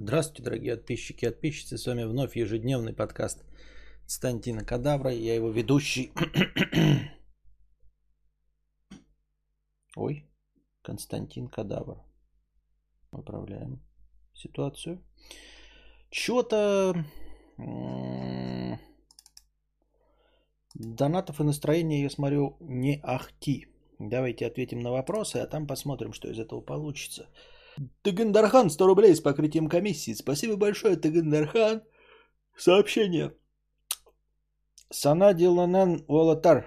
Здравствуйте, дорогие подписчики и подписчицы. С вами вновь ежедневный подкаст Константина Кадавра. Я его ведущий. Ой, Константин Кадавр. Управляем ситуацию. Чего-то донатов и настроения, я смотрю, не ахти. Давайте ответим на вопросы, а там посмотрим, что из этого получится. Тагандархан 100 рублей с покрытием комиссии. Спасибо большое, Тагандархан. Сообщение. Санади Ланан Волотар.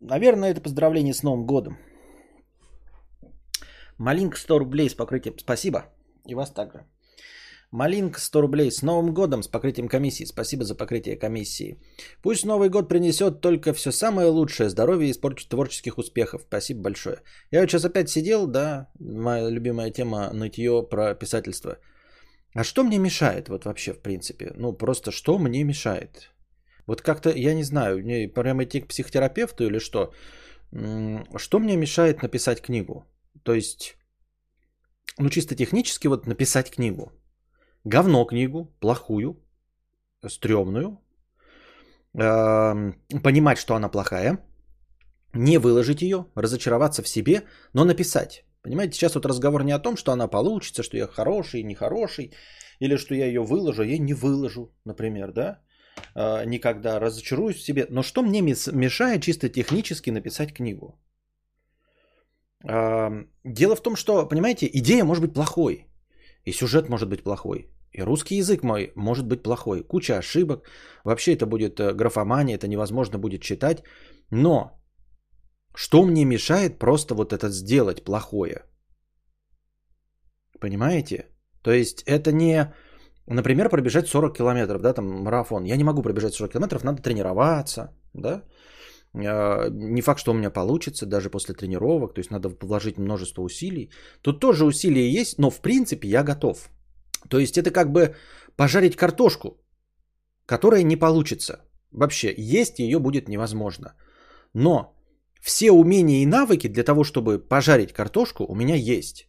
Наверное, это поздравление с Новым годом. Малинка 100 рублей с покрытием... Спасибо. И вас также. Малинка 100 рублей с Новым годом с покрытием комиссии. Спасибо за покрытие комиссии. Пусть Новый год принесет только все самое лучшее, здоровье и творческих успехов. Спасибо большое. Я вот сейчас опять сидел, да, моя любимая тема нытье про писательство. А что мне мешает вот вообще в принципе? Ну просто что мне мешает? Вот как-то, я не знаю, мне прямо идти к психотерапевту или что? Что мне мешает написать книгу? То есть, ну чисто технически вот написать книгу говно книгу, плохую, стрёмную, понимать, что она плохая, не выложить ее, разочароваться в себе, но написать. Понимаете, сейчас вот разговор не о том, что она получится, что я хороший, нехороший, или что я ее выложу, я не выложу, например, да, а, никогда разочаруюсь в себе. Но что мне мешает чисто технически написать книгу? Дело в том, что, понимаете, идея может быть плохой, и сюжет может быть плохой, и русский язык мой может быть плохой. Куча ошибок. Вообще это будет э, графомания, это невозможно будет читать. Но что мне мешает просто вот это сделать плохое? Понимаете? То есть это не, например, пробежать 40 километров, да, там марафон. Я не могу пробежать 40 километров, надо тренироваться, да. А, не факт, что у меня получится, даже после тренировок, то есть надо вложить множество усилий. Тут тоже усилия есть, но в принципе я готов. То есть это как бы пожарить картошку, которая не получится. Вообще, есть ее будет невозможно. Но все умения и навыки для того, чтобы пожарить картошку, у меня есть.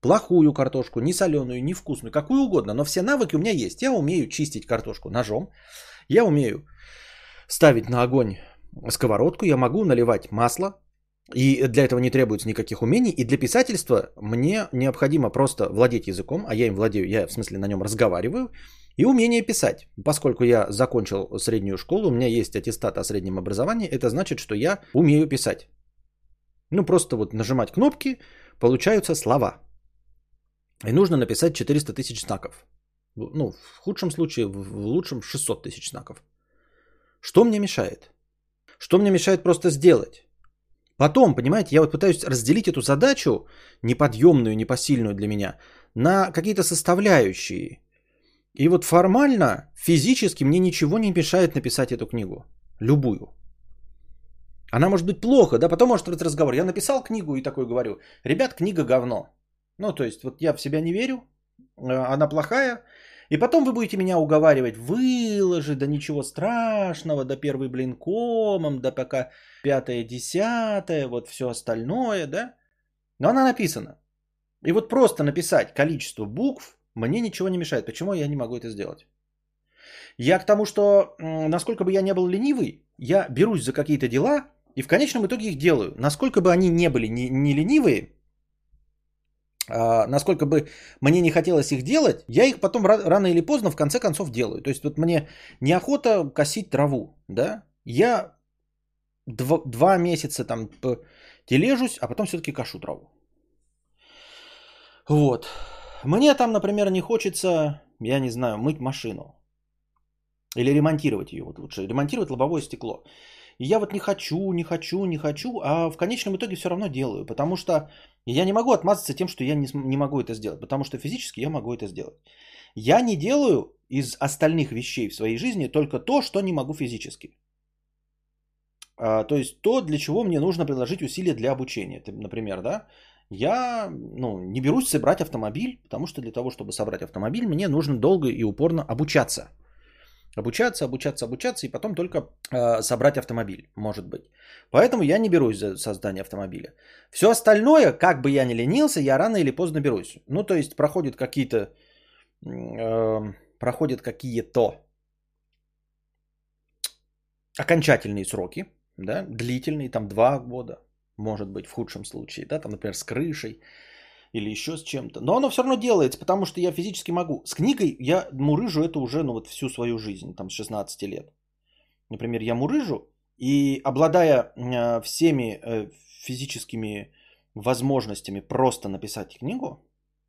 Плохую картошку, не соленую, не вкусную, какую угодно, но все навыки у меня есть. Я умею чистить картошку ножом, я умею ставить на огонь сковородку, я могу наливать масло, и для этого не требуется никаких умений. И для писательства мне необходимо просто владеть языком, а я им владею, я в смысле на нем разговариваю, и умение писать. Поскольку я закончил среднюю школу, у меня есть аттестат о среднем образовании, это значит, что я умею писать. Ну, просто вот нажимать кнопки, получаются слова. И нужно написать 400 тысяч знаков. Ну, в худшем случае, в лучшем 600 тысяч знаков. Что мне мешает? Что мне мешает просто сделать? Потом, понимаете, я вот пытаюсь разделить эту задачу, неподъемную, непосильную для меня, на какие-то составляющие. И вот формально, физически мне ничего не мешает написать эту книгу. Любую. Она может быть плохо, да, потом может быть разговор. Я написал книгу и такой говорю, ребят, книга говно. Ну, то есть, вот я в себя не верю, э, она плохая, и потом вы будете меня уговаривать, выложи, да ничего страшного, да первый блин комом, да пока пятое, десятое, вот все остальное, да? Но она написана. И вот просто написать количество букв мне ничего не мешает. Почему я не могу это сделать? Я к тому, что насколько бы я не был ленивый, я берусь за какие-то дела и в конечном итоге их делаю. Насколько бы они не были не, не ленивые, насколько бы мне не хотелось их делать, я их потом рано или поздно в конце концов делаю. То есть вот мне неохота косить траву, да, я два, два месяца там тележусь, а потом все-таки кашу траву. Вот. Мне там, например, не хочется, я не знаю, мыть машину. Или ремонтировать ее вот лучше. Ремонтировать лобовое стекло. И я вот не хочу, не хочу, не хочу, а в конечном итоге все равно делаю, потому что я не могу отмазаться тем, что я не, не могу это сделать, потому что физически я могу это сделать. Я не делаю из остальных вещей в своей жизни только то, что не могу физически. А, то есть то, для чего мне нужно приложить усилия для обучения. Например, да, я ну, не берусь собрать автомобиль, потому что для того, чтобы собрать автомобиль, мне нужно долго и упорно обучаться. Обучаться, обучаться, обучаться и потом только э, собрать автомобиль, может быть. Поэтому я не берусь за создание автомобиля. Все остальное, как бы я ни ленился, я рано или поздно берусь. Ну, то есть проходят какие-то э, проходят какие-то окончательные сроки, да, длительные, там два года, может быть, в худшем случае, да, там, например, с крышей или еще с чем-то. Но оно все равно делается, потому что я физически могу. С книгой я мурыжу это уже, ну, вот всю свою жизнь, там, с 16 лет. Например, я мурыжу, и обладая э, всеми э, физическими возможностями просто написать книгу,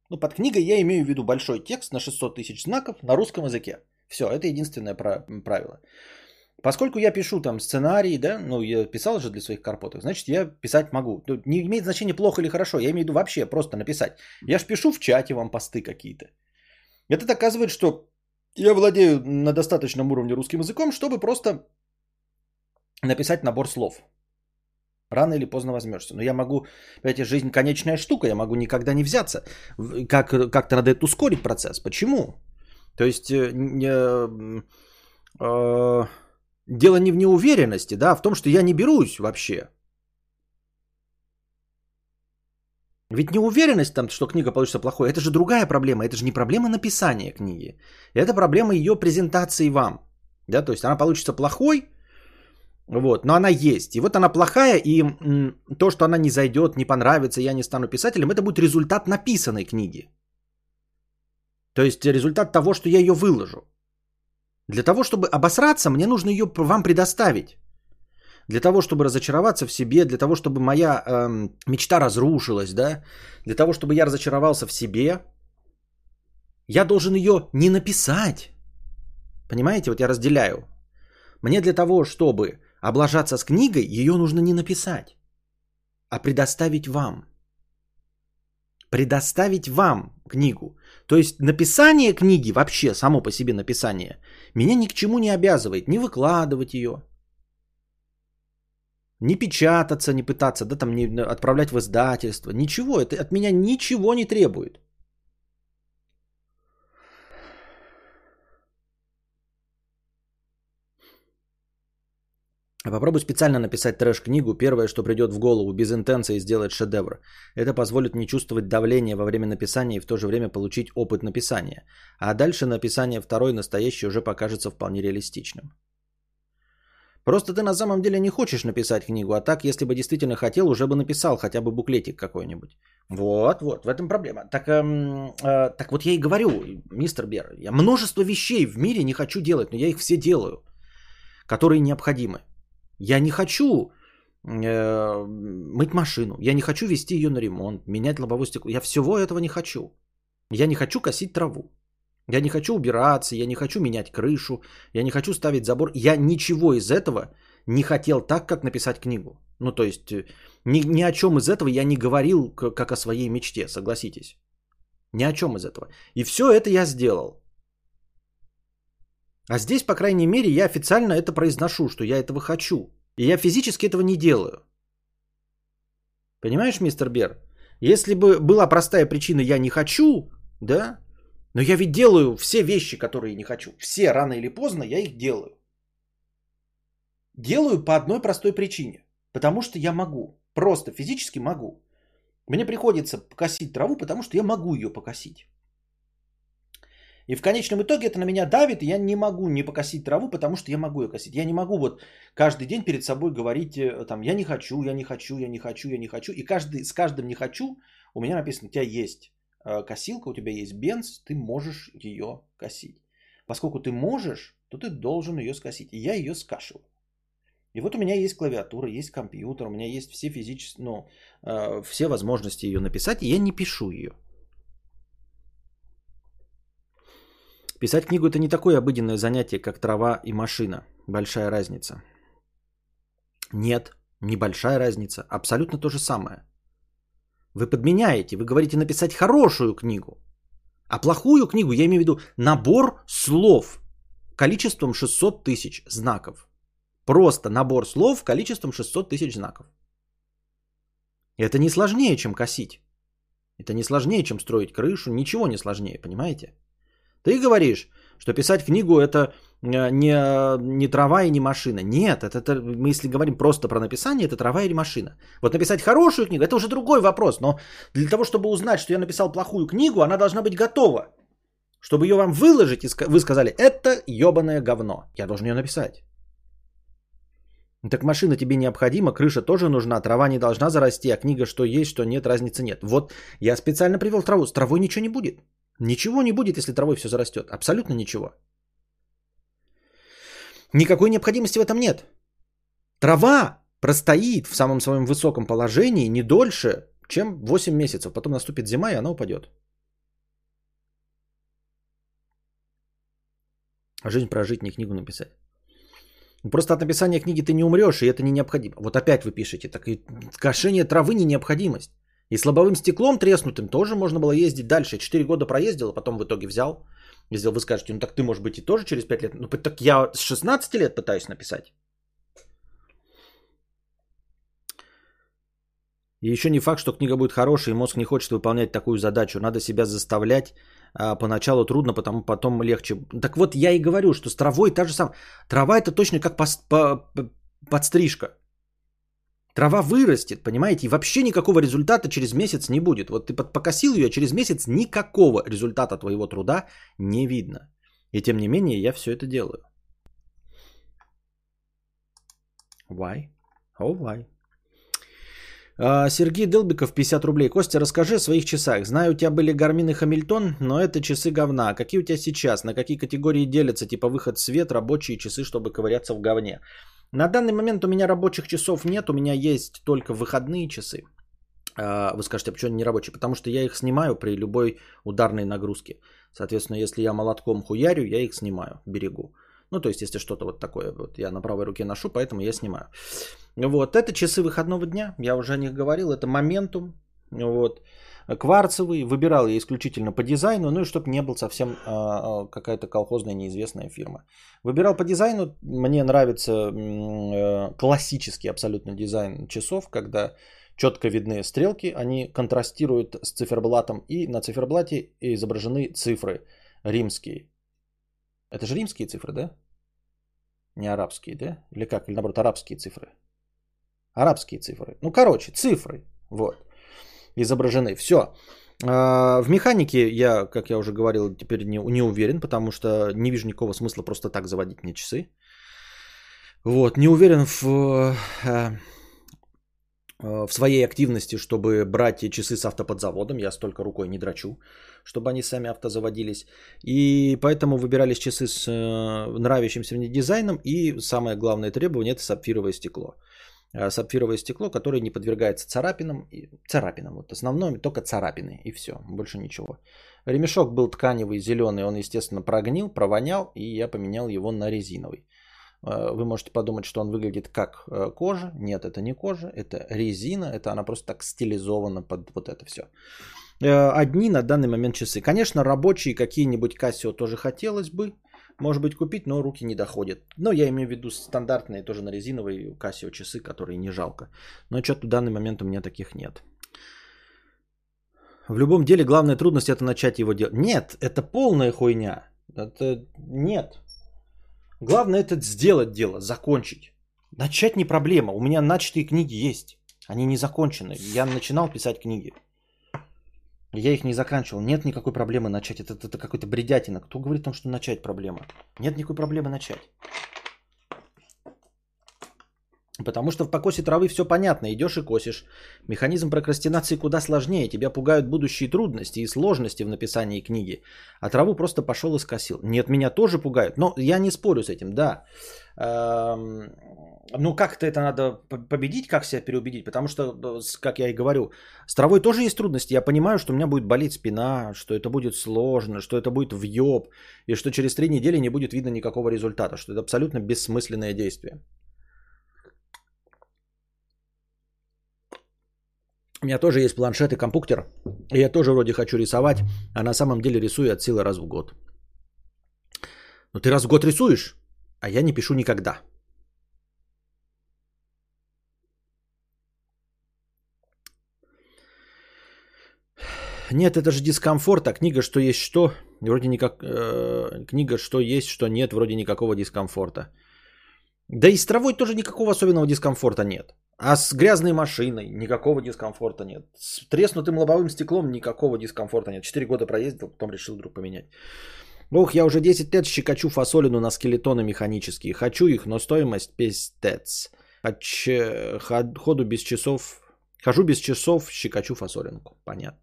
ну, под книгой я имею в виду большой текст на 600 тысяч знаков на русском языке. Все, это единственное правило. Поскольку я пишу там сценарий, да, ну я писал же для своих карпоток, значит я писать могу. Тут не имеет значения плохо или хорошо, я имею в виду вообще просто написать. Я ж пишу в чате вам посты какие-то. Это доказывает, что я владею на достаточном уровне русским языком, чтобы просто написать набор слов. Рано или поздно возьмешься. Но я могу, понимаете, жизнь конечная штука, я могу никогда не взяться. Как, как-то надо это ускорить процесс. Почему? То есть, э, э, э, Дело не в неуверенности, да, а в том, что я не берусь вообще. Ведь неуверенность там, что книга получится плохой, это же другая проблема. Это же не проблема написания книги. Это проблема ее презентации вам. Да, то есть она получится плохой, вот, но она есть. И вот она плохая, и то, что она не зайдет, не понравится, я не стану писателем, это будет результат написанной книги. То есть результат того, что я ее выложу. Для того, чтобы обосраться, мне нужно ее вам предоставить. Для того, чтобы разочароваться в себе, для того, чтобы моя эм, мечта разрушилась, да, для того, чтобы я разочаровался в себе, я должен ее не написать. Понимаете, вот я разделяю. Мне для того, чтобы облажаться с книгой, ее нужно не написать, а предоставить вам. Предоставить вам книгу. То есть написание книги, вообще само по себе написание, меня ни к чему не обязывает. Не выкладывать ее, не печататься, не пытаться, да, там, не отправлять в издательство. Ничего, это от меня ничего не требует. Попробуй специально написать трэш-книгу, первое, что придет в голову, без интенции сделать шедевр. Это позволит не чувствовать давления во время написания и в то же время получить опыт написания. А дальше написание второй, настоящий, уже покажется вполне реалистичным. Просто ты на самом деле не хочешь написать книгу, а так, если бы действительно хотел, уже бы написал хотя бы буклетик какой-нибудь. Вот, вот, в этом проблема. Так, эм, э, так вот я и говорю, мистер Бер, я множество вещей в мире не хочу делать, но я их все делаю, которые необходимы. Я не хочу э, мыть машину, я не хочу вести ее на ремонт, менять лобовое стекло. Я всего этого не хочу. Я не хочу косить траву. Я не хочу убираться, я не хочу менять крышу, я не хочу ставить забор. Я ничего из этого не хотел так, как написать книгу. Ну, то есть, э, ни, ни о чем из этого я не говорил, как о своей мечте, согласитесь. Ни о чем из этого. И все это я сделал. А здесь, по крайней мере, я официально это произношу, что я этого хочу. И я физически этого не делаю. Понимаешь, мистер Бер? Если бы была простая причина «я не хочу», да, но я ведь делаю все вещи, которые не хочу. Все рано или поздно я их делаю. Делаю по одной простой причине. Потому что я могу. Просто физически могу. Мне приходится покосить траву, потому что я могу ее покосить. И в конечном итоге это на меня давит, и я не могу не покосить траву, потому что я могу ее косить. Я не могу вот каждый день перед собой говорить, э, там, я не хочу, я не хочу, я не хочу, я не хочу. И каждый, с каждым не хочу у меня написано, у тебя есть э, косилка, у тебя есть бенз, ты можешь ее косить. Поскольку ты можешь, то ты должен ее скосить. И я ее скашиваю. И вот у меня есть клавиатура, есть компьютер, у меня есть все физические, ну, э, все возможности ее написать, и я не пишу ее. Писать книгу это не такое обыденное занятие, как трава и машина. Большая разница. Нет, небольшая разница. Абсолютно то же самое. Вы подменяете, вы говорите написать хорошую книгу. А плохую книгу, я имею в виду набор слов количеством 600 тысяч знаков. Просто набор слов количеством 600 тысяч знаков. Это не сложнее, чем косить. Это не сложнее, чем строить крышу. Ничего не сложнее, понимаете? Ты говоришь, Что писать книгу это э, не, не трава и не машина. Нет, это, это мы если говорим просто про написание, это трава или машина. Вот написать хорошую книгу, это уже другой вопрос. Но для того, чтобы узнать, что я написал плохую книгу, она должна быть готова. Чтобы ее вам выложить, и вы сказали, это ебаное говно. Я должен ее написать. Так машина тебе необходима, крыша тоже нужна, трава не должна зарасти, а книга что есть, что нет, разницы нет. Вот я специально привел траву. С травой ничего не будет. Ничего не будет, если травой все зарастет. Абсолютно ничего. Никакой необходимости в этом нет. Трава простоит в самом своем высоком положении не дольше, чем 8 месяцев. Потом наступит зима, и она упадет. Жизнь прожить, не книгу написать. Просто от написания книги ты не умрешь, и это не необходимо. Вот опять вы пишете, так и кошение травы не необходимость. И с лобовым стеклом треснутым тоже можно было ездить дальше. Четыре года проездил, а потом в итоге взял. Взял, вы скажете, ну так ты, может быть, и тоже через 5 лет. Ну так я с 16 лет пытаюсь написать. И еще не факт, что книга будет хорошей, и мозг не хочет выполнять такую задачу. Надо себя заставлять а, поначалу трудно, потом, потом легче. Так вот, я и говорю, что с травой та же самая. Трава это точно как по, по, подстрижка. Трава вырастет, понимаете, и вообще никакого результата через месяц не будет. Вот ты покосил ее, а через месяц никакого результата твоего труда не видно. И тем не менее, я все это делаю. Why? Oh, why? А, Сергей Дылбиков, 50 рублей. Костя, расскажи о своих часах. Знаю, у тебя были Гармин и Хамильтон, но это часы говна. Какие у тебя сейчас? На какие категории делятся? Типа выход свет, рабочие часы, чтобы ковыряться в говне. На данный момент у меня рабочих часов нет, у меня есть только выходные часы. А, вы скажете, а почему они не рабочие? Потому что я их снимаю при любой ударной нагрузке. Соответственно, если я молотком хуярю, я их снимаю, берегу. Ну, то есть, если что-то вот такое, вот я на правой руке ношу, поэтому я снимаю. Вот, это часы выходного дня, я уже о них говорил, это моментум, вот, кварцевый, выбирал я исключительно по дизайну, ну и чтобы не был совсем а, какая-то колхозная неизвестная фирма. Выбирал по дизайну, мне нравится э, классический абсолютно дизайн часов, когда четко видны стрелки, они контрастируют с циферблатом, и на циферблате изображены цифры римские. Это же римские цифры, да? Не арабские, да? Или как? Или наоборот, арабские цифры. Арабские цифры. Ну, короче, цифры. Вот. Изображены. Все. А, в механике я, как я уже говорил, теперь не, не уверен, потому что не вижу никакого смысла просто так заводить мне часы. Вот, не уверен в, э, э, в своей активности, чтобы брать часы с автоподзаводом. Я столько рукой не драчу чтобы они сами автозаводились. И поэтому выбирались часы с э, нравящимся мне дизайном. И самое главное требование – это сапфировое стекло. Э, сапфировое стекло, которое не подвергается царапинам. Царапинам, вот основное, только царапины и все, больше ничего. Ремешок был тканевый, зеленый, он, естественно, прогнил, провонял, и я поменял его на резиновый. Э, вы можете подумать, что он выглядит как кожа. Нет, это не кожа, это резина. Это она просто так стилизована под вот это все. Э, одни на данный момент часы. Конечно, рабочие какие-нибудь Casio тоже хотелось бы, может быть, купить, но руки не доходят. Но я имею в виду стандартные, тоже на резиновые Casio часы, которые не жалко. Но что-то в данный момент у меня таких нет. В любом деле главная трудность это начать его делать. Нет, это полная хуйня. Это нет. Главное это сделать дело, закончить. Начать не проблема. У меня начатые книги есть. Они не закончены. Я начинал писать книги. Я их не заканчивал. Нет никакой проблемы начать. Это, это, это какой-то бредятина. Кто говорит о том, что начать проблема? Нет никакой проблемы начать. Потому что в покосе травы все понятно, идешь и косишь. Механизм прокрастинации куда сложнее, тебя пугают будущие трудности и сложности в написании книги. А траву просто пошел и скосил. Нет, меня тоже пугают, но я не спорю с этим, да. Эм, ну, как-то это надо победить, как себя переубедить, потому что, э, как я и говорю, с травой тоже есть трудности. Я понимаю, что у меня будет болеть спина, что это будет сложно, что это будет въеб, и что через три недели не будет видно никакого результата, что это абсолютно бессмысленное действие. У меня тоже есть планшет и компьютер, и я тоже вроде хочу рисовать, а на самом деле рисую от силы раз в год. Но ты раз в год рисуешь, а я не пишу никогда. Нет, это же дискомфорт, а книга что есть что. Вроде никак... Э, книга «Что есть, что нет», вроде никакого дискомфорта. Да и с травой тоже никакого особенного дискомфорта нет. А с грязной машиной никакого дискомфорта нет. С треснутым лобовым стеклом никакого дискомфорта нет. Четыре года проездил, потом решил вдруг поменять. Ох, я уже 10 лет щекочу фасолину на скелетоны механические. Хочу их, но стоимость пиздец. Хоч... Ходу без часов... Хожу без часов, щекочу фасолинку. Понятно.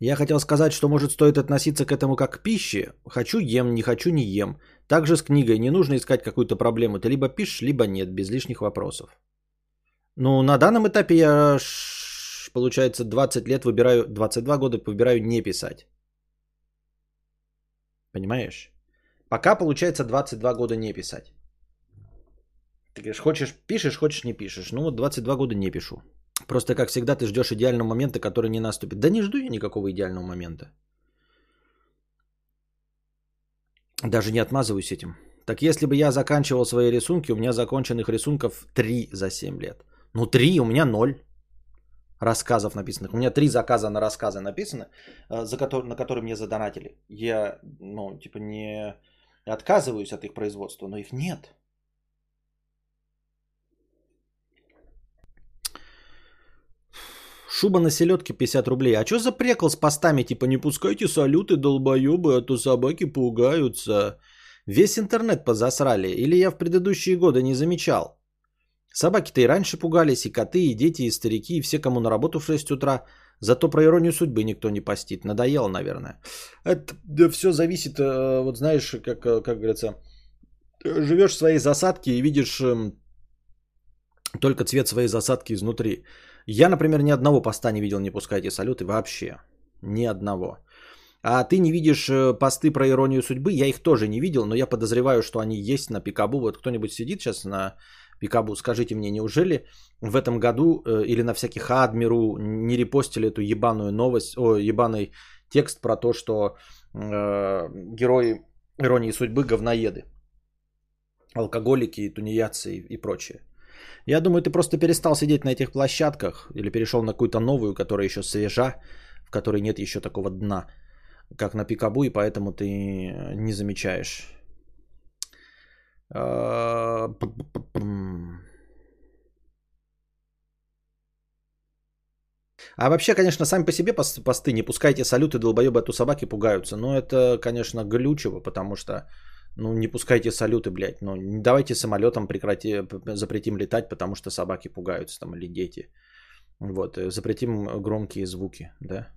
Я хотел сказать, что может стоит относиться к этому как к пище. Хочу ем, не хочу не ем. Также с книгой не нужно искать какую-то проблему. Ты либо пишешь, либо нет, без лишних вопросов. Ну, на данном этапе я, получается, 20 лет выбираю, 22 года выбираю не писать. Понимаешь? Пока получается 22 года не писать. Ты говоришь, хочешь пишешь, хочешь не пишешь. Ну вот 22 года не пишу. Просто как всегда ты ждешь идеального момента, который не наступит. Да не жду я никакого идеального момента. Даже не отмазываюсь этим. Так если бы я заканчивал свои рисунки, у меня законченных рисунков 3 за 7 лет. Ну 3, у меня 0 рассказов написанных. У меня 3 заказа на рассказы написаны, э, за которые, на которые мне задонатили. Я, ну, типа не отказываюсь от их производства, но их нет. Шуба на селедке 50 рублей. А что за прекол с постами? Типа не пускайте салюты, долбоебы, а то собаки пугаются. Весь интернет позасрали. Или я в предыдущие годы не замечал. Собаки-то и раньше пугались, и коты, и дети, и старики, и все, кому на работу в 6 утра. Зато про иронию судьбы никто не постит. Надоело, наверное. Это да, все зависит, э, вот знаешь, как, э, как говорится, живешь в своей засадке и видишь эм, только цвет своей засадки изнутри. Я, например, ни одного поста не видел, не пускайте салюты вообще. Ни одного. А ты не видишь э, посты про иронию судьбы, я их тоже не видел, но я подозреваю, что они есть на Пикабу. Вот кто-нибудь сидит сейчас на Пикабу, скажите мне, неужели в этом году э, или на всяких Адмиру не репостили эту ебаную новость, о, ебаный текст про то, что э, герои иронии судьбы говноеды, алкоголики, тунеядцы и, и прочее. Я думаю, ты просто перестал сидеть на этих площадках или перешел на какую-то новую, которая еще свежа, в которой нет еще такого дна, как на Пикабу, и поэтому ты не замечаешь. А, а вообще, конечно, сами по себе посты, не пускайте салюты, долбоебы, а то собаки пугаются. Но это, конечно, глючево, потому что ну, не пускайте салюты, блядь. Ну, давайте самолетом прекрати, запретим летать, потому что собаки пугаются там или дети. Вот, э, запретим громкие звуки, да.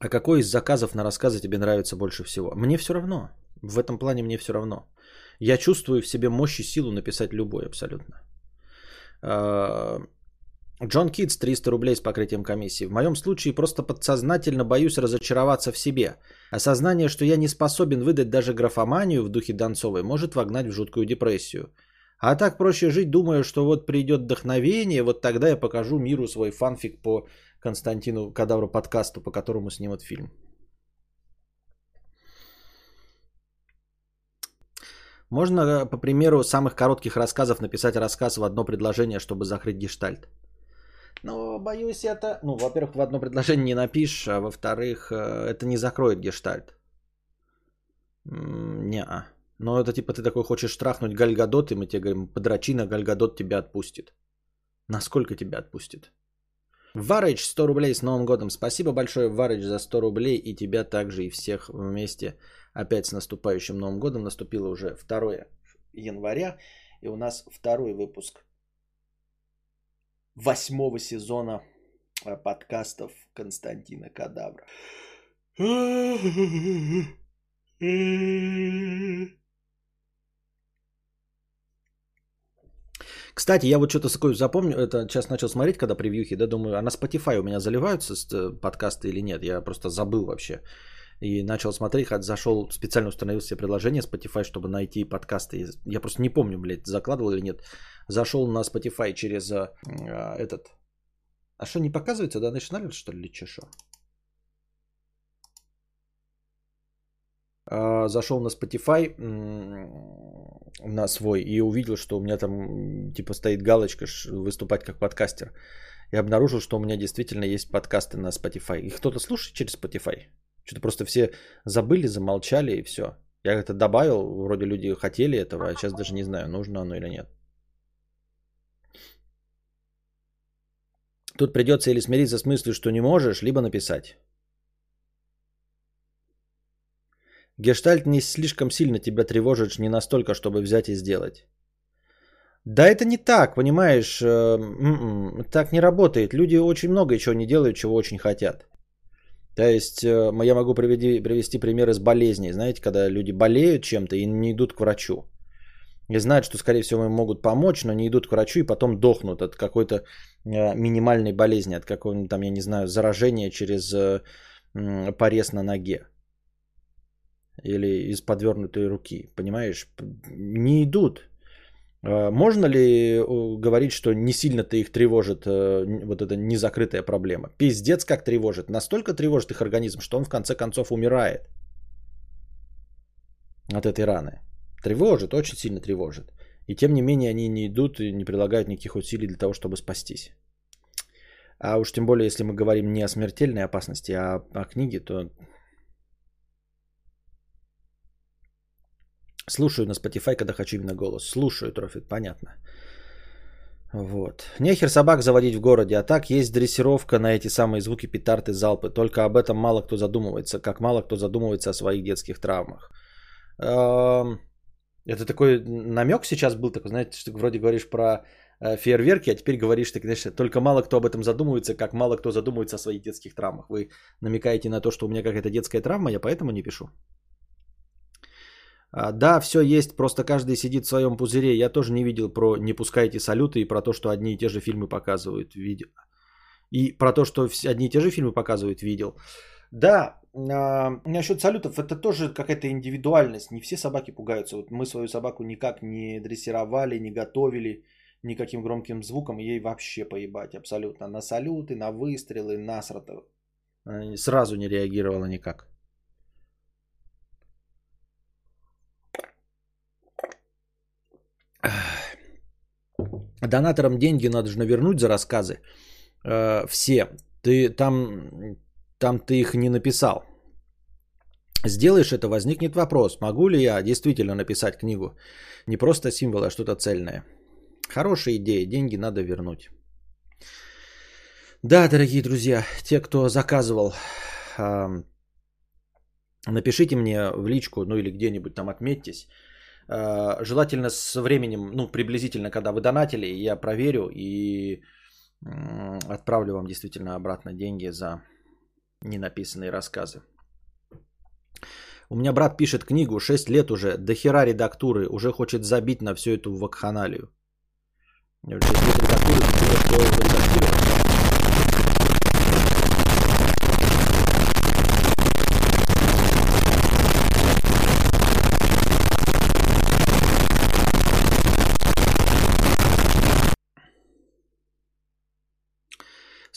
А какой из заказов на рассказы тебе нравится больше всего? Мне все равно. В этом плане мне все равно. Я чувствую в себе мощь и силу написать любой абсолютно. А, Джон Китс 300 рублей с покрытием комиссии. В моем случае просто подсознательно боюсь разочароваться в себе. Осознание, что я не способен выдать даже графоманию в духе Донцовой, может вогнать в жуткую депрессию. А так проще жить, думая, что вот придет вдохновение, вот тогда я покажу миру свой фанфик по Константину Кадавру подкасту, по которому снимут фильм. Можно, по примеру самых коротких рассказов, написать рассказ в одно предложение, чтобы закрыть гештальт. Но боюсь это, ну, во-первых, в одно предложение не напишешь, а во-вторых, э, это не закроет гештальт. Не, -а. Но это типа ты такой хочешь трахнуть Гальгадот, и мы тебе говорим, подрачи на Гальгадот тебя отпустит. Насколько тебя отпустит? Варыч, 100 рублей с Новым годом. Спасибо большое, Варыч, за 100 рублей. И тебя также, и всех вместе. Опять с наступающим Новым годом. Наступило уже 2 января. И у нас второй выпуск восьмого сезона э, подкастов Константина Кадавра. Кстати, я вот что-то такое запомню, это сейчас начал смотреть, когда превьюхи, да, думаю, а на Spotify у меня заливаются э, подкасты или нет, я просто забыл вообще. И начал смотреть, зашел, специально установил себе приложение Spotify, чтобы найти подкасты. Я просто не помню, блядь, закладывал или нет. Зашел на Spotify через а, этот... А что, не показывается, да, National, что ли, что? А, зашел на Spotify на свой и увидел, что у меня там типа стоит галочка выступать как подкастер. и обнаружил, что у меня действительно есть подкасты на Spotify. Их кто-то слушает через Spotify? Что-то просто все забыли, замолчали и все. Я это добавил, вроде люди хотели этого, а сейчас даже не знаю, нужно оно или нет. Тут придется или смириться с мыслью, что не можешь, либо написать. Гештальт не слишком сильно тебя тревожит, не настолько, чтобы взять и сделать. Да это не так, понимаешь, э, м-м, так не работает. Люди очень много чего не делают, чего очень хотят. То есть э, я могу приведи, привести примеры с болезней. Знаете, когда люди болеют чем-то и не идут к врачу. И знают, что, скорее всего, им могут помочь, но не идут к врачу и потом дохнут от какой-то э, минимальной болезни, от какого-нибудь там, я не знаю, заражения через порез на ноге или из подвернутой руки, понимаешь? Не идут. А, можно ли говорить, что не сильно-то их тревожит э, вот эта незакрытая проблема? Пиздец как тревожит. Настолько тревожит их организм, что он в конце концов умирает от этой раны. Тревожит, очень сильно тревожит. И тем не менее они не идут и не прилагают никаких усилий для того, чтобы спастись. А уж тем более, если мы говорим не о смертельной опасности, а о книге, то Слушаю на Spotify, когда хочу именно голос. Слушаю, Трофит, понятно. Вот. Нехер собак заводить в городе, а так есть дрессировка на эти самые звуки петард залпы. Только об этом мало кто задумывается, как мало кто задумывается о своих детских травмах. Это такой намек сейчас был, такой, знаете, что вроде говоришь про э, фейерверки, а теперь говоришь, так, знаешь, только мало кто об этом задумывается, как мало кто задумывается о своих детских травмах. Вы намекаете на то, что у меня какая-то детская травма, я поэтому не пишу. А, да, все есть, просто каждый сидит в своем пузыре. Я тоже не видел про «Не пускайте салюты» и про то, что одни и те же фильмы показывают. Видел. И про то, что одни и те же фильмы показывают, видел. Да, а, насчет салютов, это тоже какая-то индивидуальность. Не все собаки пугаются. Вот мы свою собаку никак не дрессировали, не готовили никаким громким звуком. Ей вообще поебать абсолютно. На салюты, на выстрелы, на срата. Сразу не реагировала никак. Донаторам деньги нужно вернуть за рассказы. Э, все. Ты там, там ты их не написал. Сделаешь это, возникнет вопрос, могу ли я действительно написать книгу. Не просто символ, а что-то цельное. Хорошая идея, деньги надо вернуть. Да, дорогие друзья, те, кто заказывал, напишите мне в личку, ну или где-нибудь там отметьтесь, желательно с временем, ну, приблизительно, когда вы донатили, я проверю и отправлю вам действительно обратно деньги за ненаписанные рассказы. У меня брат пишет книгу, 6 лет уже, до хера редактуры, уже хочет забить на всю эту вакханалию. 6 лет редактуры,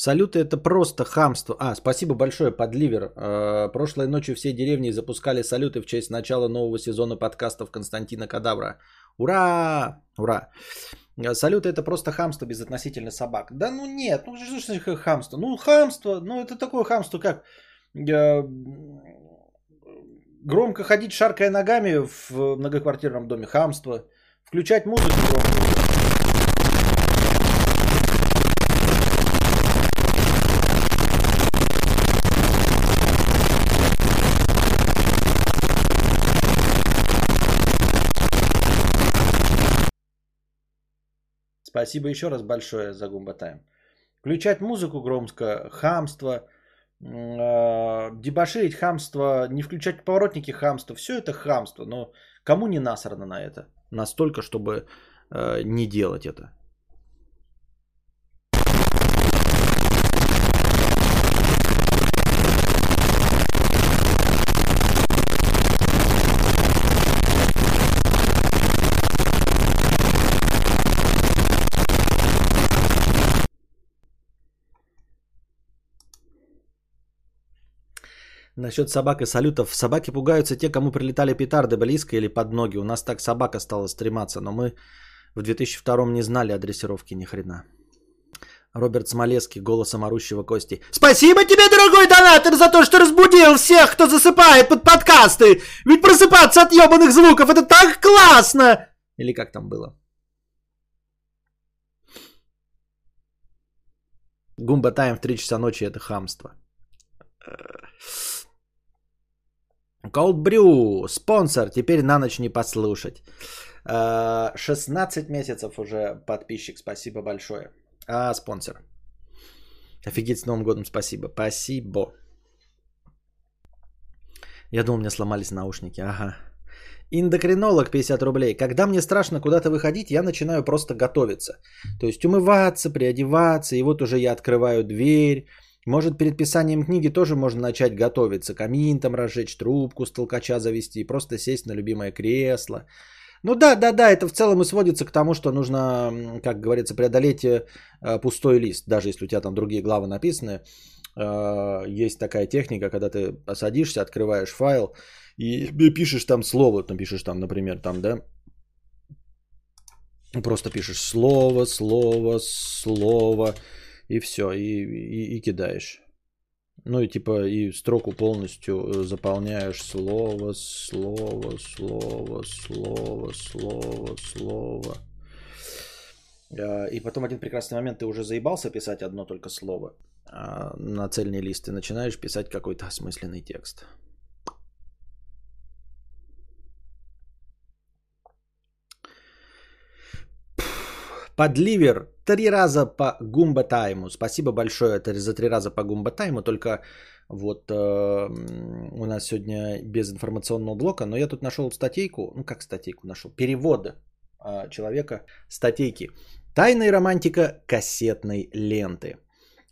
Салюты это просто хамство. А, спасибо большое, подливер. Э, прошлой ночью все деревни запускали салюты в честь начала нового сезона подкастов Константина Кадавра. Ура! Ура! Э, салюты это просто хамство безотносительно собак. Да ну нет, ну что значит хамство? Ну хамство, ну это такое хамство, как э, громко ходить, шаркая ногами в многоквартирном доме, хамство. Включать музыку громко. Спасибо еще раз большое за Гумбатайм. Включать музыку громко, хамство, э, дебоширить хамство, не включать поворотники хамство. Все это хамство, но кому не насрано на это? Настолько, чтобы э, не делать это. Насчет собак и салютов. Собаки пугаются те, кому прилетали петарды близко или под ноги. У нас так собака стала стрематься, но мы в 2002 не знали о дрессировке ни хрена. Роберт Смолецкий голосом орущего Кости. Спасибо тебе, дорогой донатор, за то, что разбудил всех, кто засыпает под подкасты. Ведь просыпаться от ебаных звуков это так классно. Или как там было? Гумба тайм в 3 часа ночи это хамство. Cold Brew, спонсор, теперь на ночь не послушать. 16 месяцев уже подписчик, спасибо большое. А, спонсор. Офигеть, с Новым годом спасибо. Спасибо. Я думал, у меня сломались наушники. Ага. Эндокринолог 50 рублей. Когда мне страшно куда-то выходить, я начинаю просто готовиться. То есть умываться, приодеваться, и вот уже я открываю дверь. Может, перед писанием книги тоже можно начать готовиться. Камин там разжечь, трубку с толкача завести, просто сесть на любимое кресло. Ну да, да, да, это в целом и сводится к тому, что нужно, как говорится, преодолеть э, пустой лист. Даже если у тебя там другие главы написаны, э, есть такая техника, когда ты садишься, открываешь файл и пишешь там слово, там пишешь там, например, там, да, просто пишешь слово, слово, слово, и все, и, и, и кидаешь. Ну и типа и строку полностью э, заполняешь слово, слово, слово, слово, слово, слово. А, и потом один прекрасный момент ты уже заебался писать одно только слово а, на цельный лист и начинаешь писать какой-то осмысленный текст. Подливер три раза по гумба тайму. Спасибо большое это за три раза по гумба тайму. Только вот э, у нас сегодня без информационного блока, но я тут нашел статейку, ну как статейку нашел, перевода э, человека статейки. Тайная романтика кассетной ленты.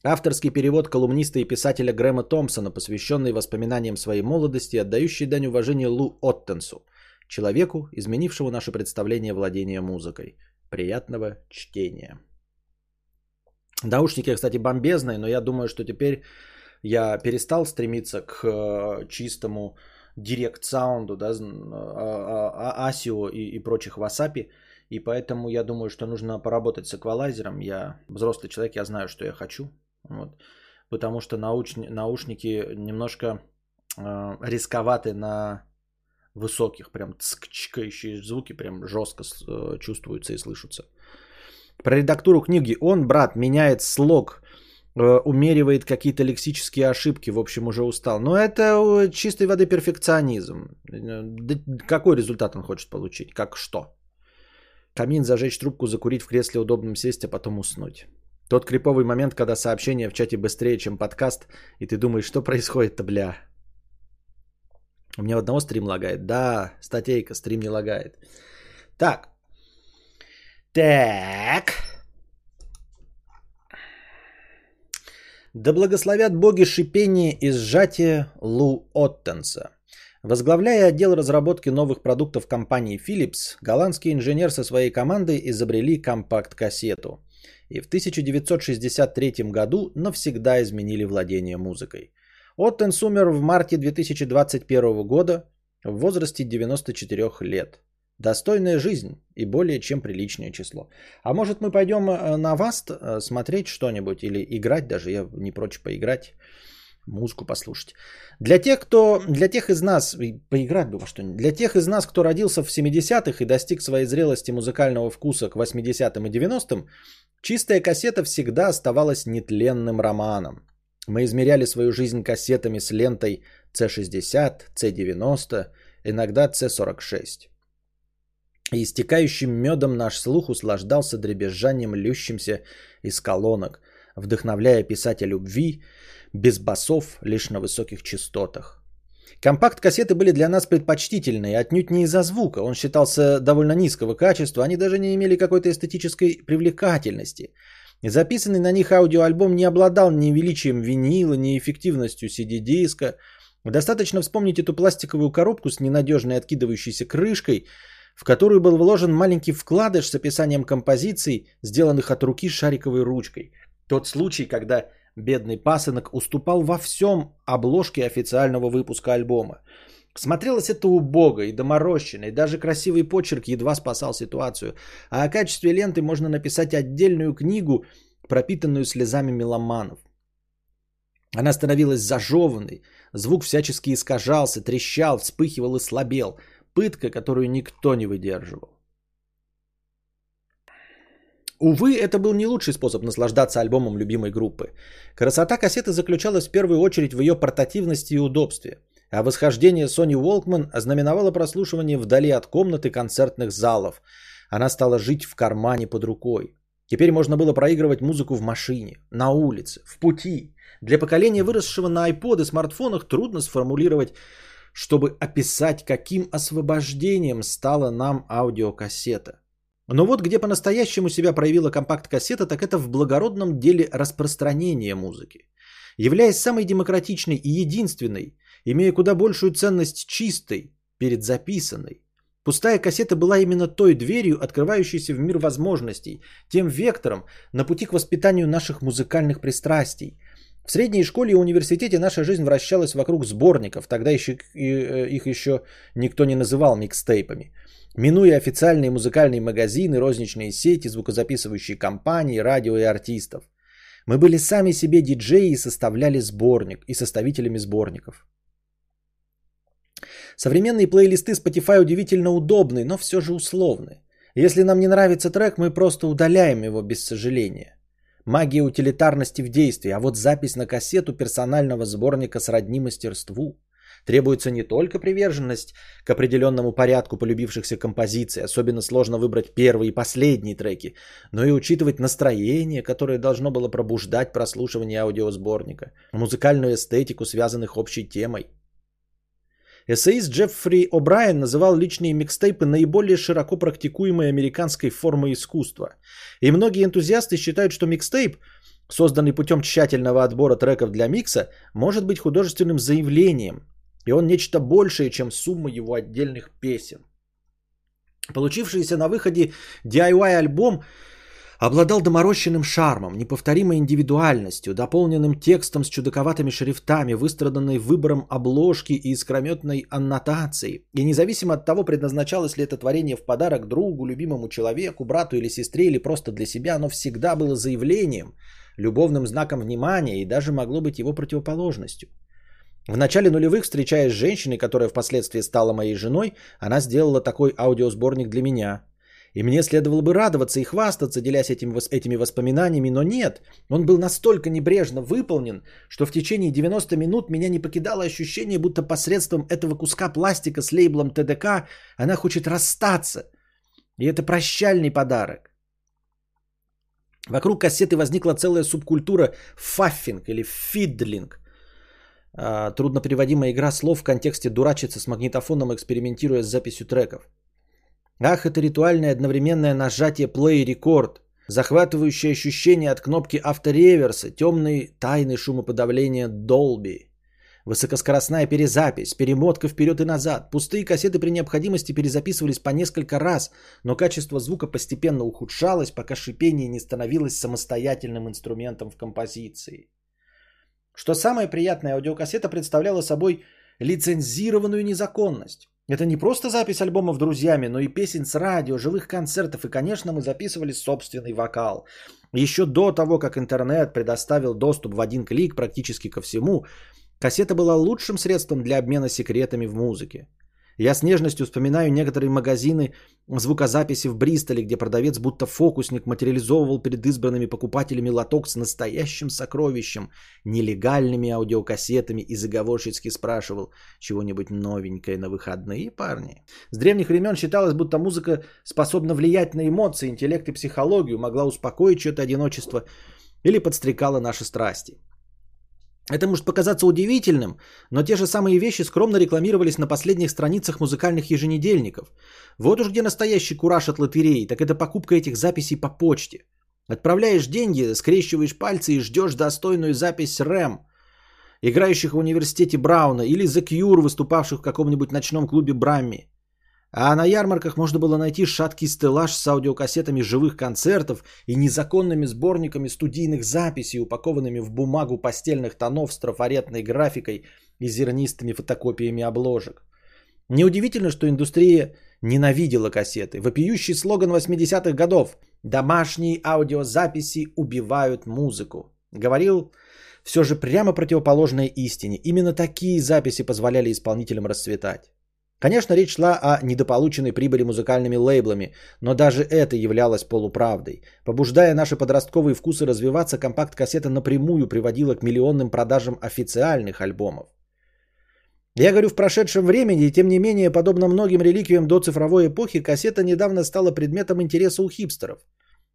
Авторский перевод колумниста и писателя Грэма Томпсона, посвященный воспоминаниям своей молодости, отдающий дань уважения Лу Оттенсу, человеку, изменившему наше представление владения музыкой. Приятного чтения. Наушники, кстати, бомбезные, но я думаю, что теперь я перестал стремиться к э, чистому директ саунду, да, ASIO а, и, и прочих васапи, и поэтому я думаю, что нужно поработать с эквалайзером. Я взрослый человек, я знаю, что я хочу, вот, потому что науч... наушники немножко э, рисковаты на высоких, прям цкчкающие звуки, прям жестко э, чувствуются и слышатся. Про редактуру книги. Он, брат, меняет слог, э, умеривает какие-то лексические ошибки, в общем, уже устал. Но это э, чистой воды перфекционизм. Какой результат он хочет получить? Как что? Камин, зажечь трубку, закурить в кресле, удобным сесть, а потом уснуть. Тот криповый момент, когда сообщение в чате быстрее, чем подкаст, и ты думаешь, что происходит-то, бля. У меня одного стрим лагает. Да, статейка, стрим не лагает. Так. Так. Да благословят боги шипение и сжатие Лу Оттенса. Возглавляя отдел разработки новых продуктов компании Philips, голландский инженер со своей командой изобрели компакт-кассету. И в 1963 году навсегда изменили владение музыкой. Оттенс умер в марте 2021 года в возрасте 94 лет. Достойная жизнь и более чем приличное число. А может мы пойдем э, на вас э, смотреть что-нибудь или играть даже, я не прочь поиграть, музыку послушать. Для тех, кто, для тех из нас, поиграть бы во что-нибудь, для тех из нас, кто родился в 70-х и достиг своей зрелости музыкального вкуса к 80-м и 90-м, чистая кассета всегда оставалась нетленным романом. Мы измеряли свою жизнь кассетами с лентой C60, C90, иногда C46. И истекающим медом наш слух услаждался дребезжанием лющимся из колонок, вдохновляя писателя любви без басов, лишь на высоких частотах. Компакт-кассеты были для нас предпочтительны, отнюдь не из-за звука. Он считался довольно низкого качества, они даже не имели какой-то эстетической привлекательности – Записанный на них аудиоальбом не обладал ни величием винила, ни эффективностью CD-диска. Достаточно вспомнить эту пластиковую коробку с ненадежной откидывающейся крышкой, в которую был вложен маленький вкладыш с описанием композиций, сделанных от руки шариковой ручкой. Тот случай, когда бедный пасынок уступал во всем обложке официального выпуска альбома. Смотрелось это убого и доморощенно, и даже красивый почерк едва спасал ситуацию. А о качестве ленты можно написать отдельную книгу пропитанную слезами меломанов. Она становилась зажеванной, звук всячески искажался, трещал, вспыхивал и слабел. Пытка, которую никто не выдерживал. Увы, это был не лучший способ наслаждаться альбомом любимой группы. Красота кассеты заключалась в первую очередь в ее портативности и удобстве, а восхождение Sony Walkman ознаменовало прослушивание вдали от комнаты концертных залов. Она стала жить в кармане под рукой. Теперь можно было проигрывать музыку в машине, на улице, в пути. Для поколения, выросшего на iPod и смартфонах, трудно сформулировать, чтобы описать, каким освобождением стала нам аудиокассета. Но вот где по-настоящему себя проявила компакт-кассета, так это в благородном деле распространения музыки. Являясь самой демократичной и единственной, имея куда большую ценность чистой перед записанной, пустая кассета была именно той дверью, открывающейся в мир возможностей, тем вектором на пути к воспитанию наших музыкальных пристрастий. В средней школе и университете наша жизнь вращалась вокруг сборников, тогда еще, э, их еще никто не называл микстейпами – минуя официальные музыкальные магазины, розничные сети, звукозаписывающие компании, радио и артистов. Мы были сами себе диджеи и составляли сборник, и составителями сборников. Современные плейлисты Spotify удивительно удобны, но все же условны. Если нам не нравится трек, мы просто удаляем его без сожаления. Магия утилитарности в действии, а вот запись на кассету персонального сборника сродни мастерству – Требуется не только приверженность к определенному порядку полюбившихся композиций, особенно сложно выбрать первые и последние треки, но и учитывать настроение, которое должно было пробуждать прослушивание аудиосборника, музыкальную эстетику, связанных общей темой. Эссеист Джеффри О'Брайен называл личные микстейпы наиболее широко практикуемой американской формой искусства. И многие энтузиасты считают, что микстейп, созданный путем тщательного отбора треков для микса, может быть художественным заявлением, и он нечто большее, чем сумма его отдельных песен. Получившийся на выходе DIY-альбом обладал доморощенным шармом, неповторимой индивидуальностью, дополненным текстом с чудаковатыми шрифтами, выстраданной выбором обложки и искрометной аннотацией. И независимо от того, предназначалось ли это творение в подарок другу, любимому человеку, брату или сестре, или просто для себя, оно всегда было заявлением, любовным знаком внимания и даже могло быть его противоположностью – в начале нулевых, встречаясь с женщиной, которая впоследствии стала моей женой, она сделала такой аудиосборник для меня. И мне следовало бы радоваться и хвастаться, делясь этим, этими воспоминаниями, но нет. Он был настолько небрежно выполнен, что в течение 90 минут меня не покидало ощущение, будто посредством этого куска пластика с лейблом ТДК она хочет расстаться. И это прощальный подарок. Вокруг кассеты возникла целая субкультура фаффинг или фидлинг. А, трудно переводимая игра слов в контексте дурачиться с магнитофоном, экспериментируя с записью треков. Ах, это ритуальное одновременное нажатие play record, захватывающее ощущение от кнопки автореверса, темные тайны шумоподавления Dolby. Высокоскоростная перезапись, перемотка вперед и назад. Пустые кассеты при необходимости перезаписывались по несколько раз, но качество звука постепенно ухудшалось, пока шипение не становилось самостоятельным инструментом в композиции. Что самое приятное, аудиокассета представляла собой лицензированную незаконность. Это не просто запись альбомов друзьями, но и песен с радио, живых концертов. И, конечно, мы записывали собственный вокал. Еще до того, как интернет предоставил доступ в один клик практически ко всему, кассета была лучшим средством для обмена секретами в музыке. Я с нежностью вспоминаю некоторые магазины звукозаписи в Бристоле, где продавец будто фокусник материализовывал перед избранными покупателями лоток с настоящим сокровищем, нелегальными аудиокассетами и заговорщицки спрашивал чего-нибудь новенькое на выходные, парни. С древних времен считалось, будто музыка способна влиять на эмоции, интеллект и психологию, могла успокоить чье-то одиночество или подстрекала наши страсти. Это может показаться удивительным, но те же самые вещи скромно рекламировались на последних страницах музыкальных еженедельников. Вот уж где настоящий кураж от лотереи, так это покупка этих записей по почте. Отправляешь деньги, скрещиваешь пальцы и ждешь достойную запись рэм, играющих в университете Брауна или The Cure, выступавших в каком-нибудь ночном клубе Брамми. А на ярмарках можно было найти шаткий стеллаж с аудиокассетами живых концертов и незаконными сборниками студийных записей, упакованными в бумагу постельных тонов с трафаретной графикой и зернистыми фотокопиями обложек. Неудивительно, что индустрия ненавидела кассеты. Вопиющий слоган 80-х годов «Домашние аудиозаписи убивают музыку». Говорил все же прямо противоположное истине. Именно такие записи позволяли исполнителям расцветать. Конечно, речь шла о недополученной прибыли музыкальными лейблами, но даже это являлось полуправдой. Побуждая наши подростковые вкусы развиваться, компакт-кассета напрямую приводила к миллионным продажам официальных альбомов. Я говорю в прошедшем времени, и тем не менее, подобно многим реликвиям до цифровой эпохи, кассета недавно стала предметом интереса у хипстеров.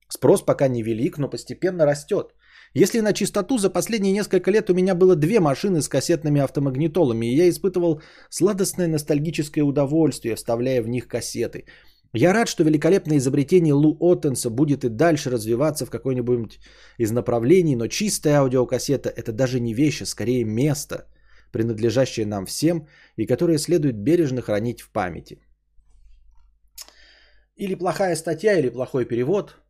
Спрос пока не велик, но постепенно растет. Если на чистоту, за последние несколько лет у меня было две машины с кассетными автомагнитолами, и я испытывал сладостное ностальгическое удовольствие, вставляя в них кассеты. Я рад, что великолепное изобретение Лу Оттенса будет и дальше развиваться в какой-нибудь из направлений, но чистая аудиокассета – это даже не вещь, а скорее место, принадлежащее нам всем и которое следует бережно хранить в памяти. Или плохая статья, или плохой перевод –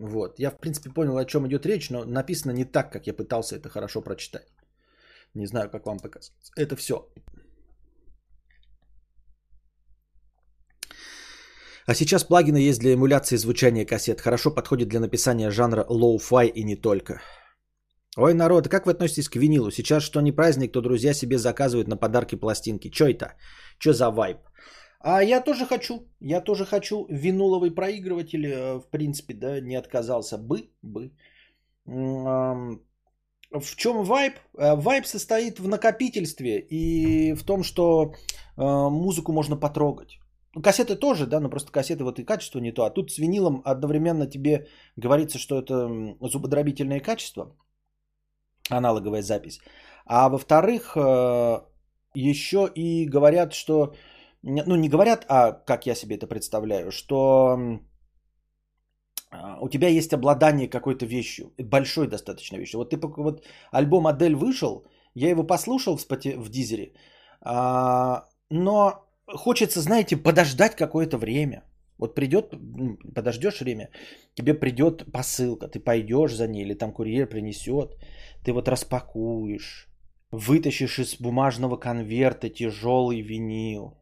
вот. Я, в принципе, понял, о чем идет речь, но написано не так, как я пытался это хорошо прочитать. Не знаю, как вам показать. Это все. А сейчас плагины есть для эмуляции звучания кассет. Хорошо подходит для написания жанра lo-fi и не только. Ой, народ, как вы относитесь к винилу? Сейчас что не праздник, то друзья себе заказывают на подарки пластинки. Че это? Че за вайб? А я тоже хочу, я тоже хочу виниловый проигрыватель, э, в принципе, да, не отказался бы, бы. В чем вайп? Э, вайп состоит в накопительстве и в том, что э, музыку можно потрогать. Ну, кассеты тоже, да, но просто кассеты вот и качество не то. А тут с винилом одновременно тебе говорится, что это зубодробительное качество, аналоговая запись. А во-вторых, еще и говорят, что ну не говорят, а как я себе это представляю, что а, у тебя есть обладание какой-то вещью, большой достаточно вещью. Вот ты вот альбом Адель вышел, я его послушал в, споти, в Дизере, а, но хочется, знаете, подождать какое-то время. Вот придет, подождешь время, тебе придет посылка, ты пойдешь за ней, или там курьер принесет, ты вот распакуешь, вытащишь из бумажного конверта тяжелый винил,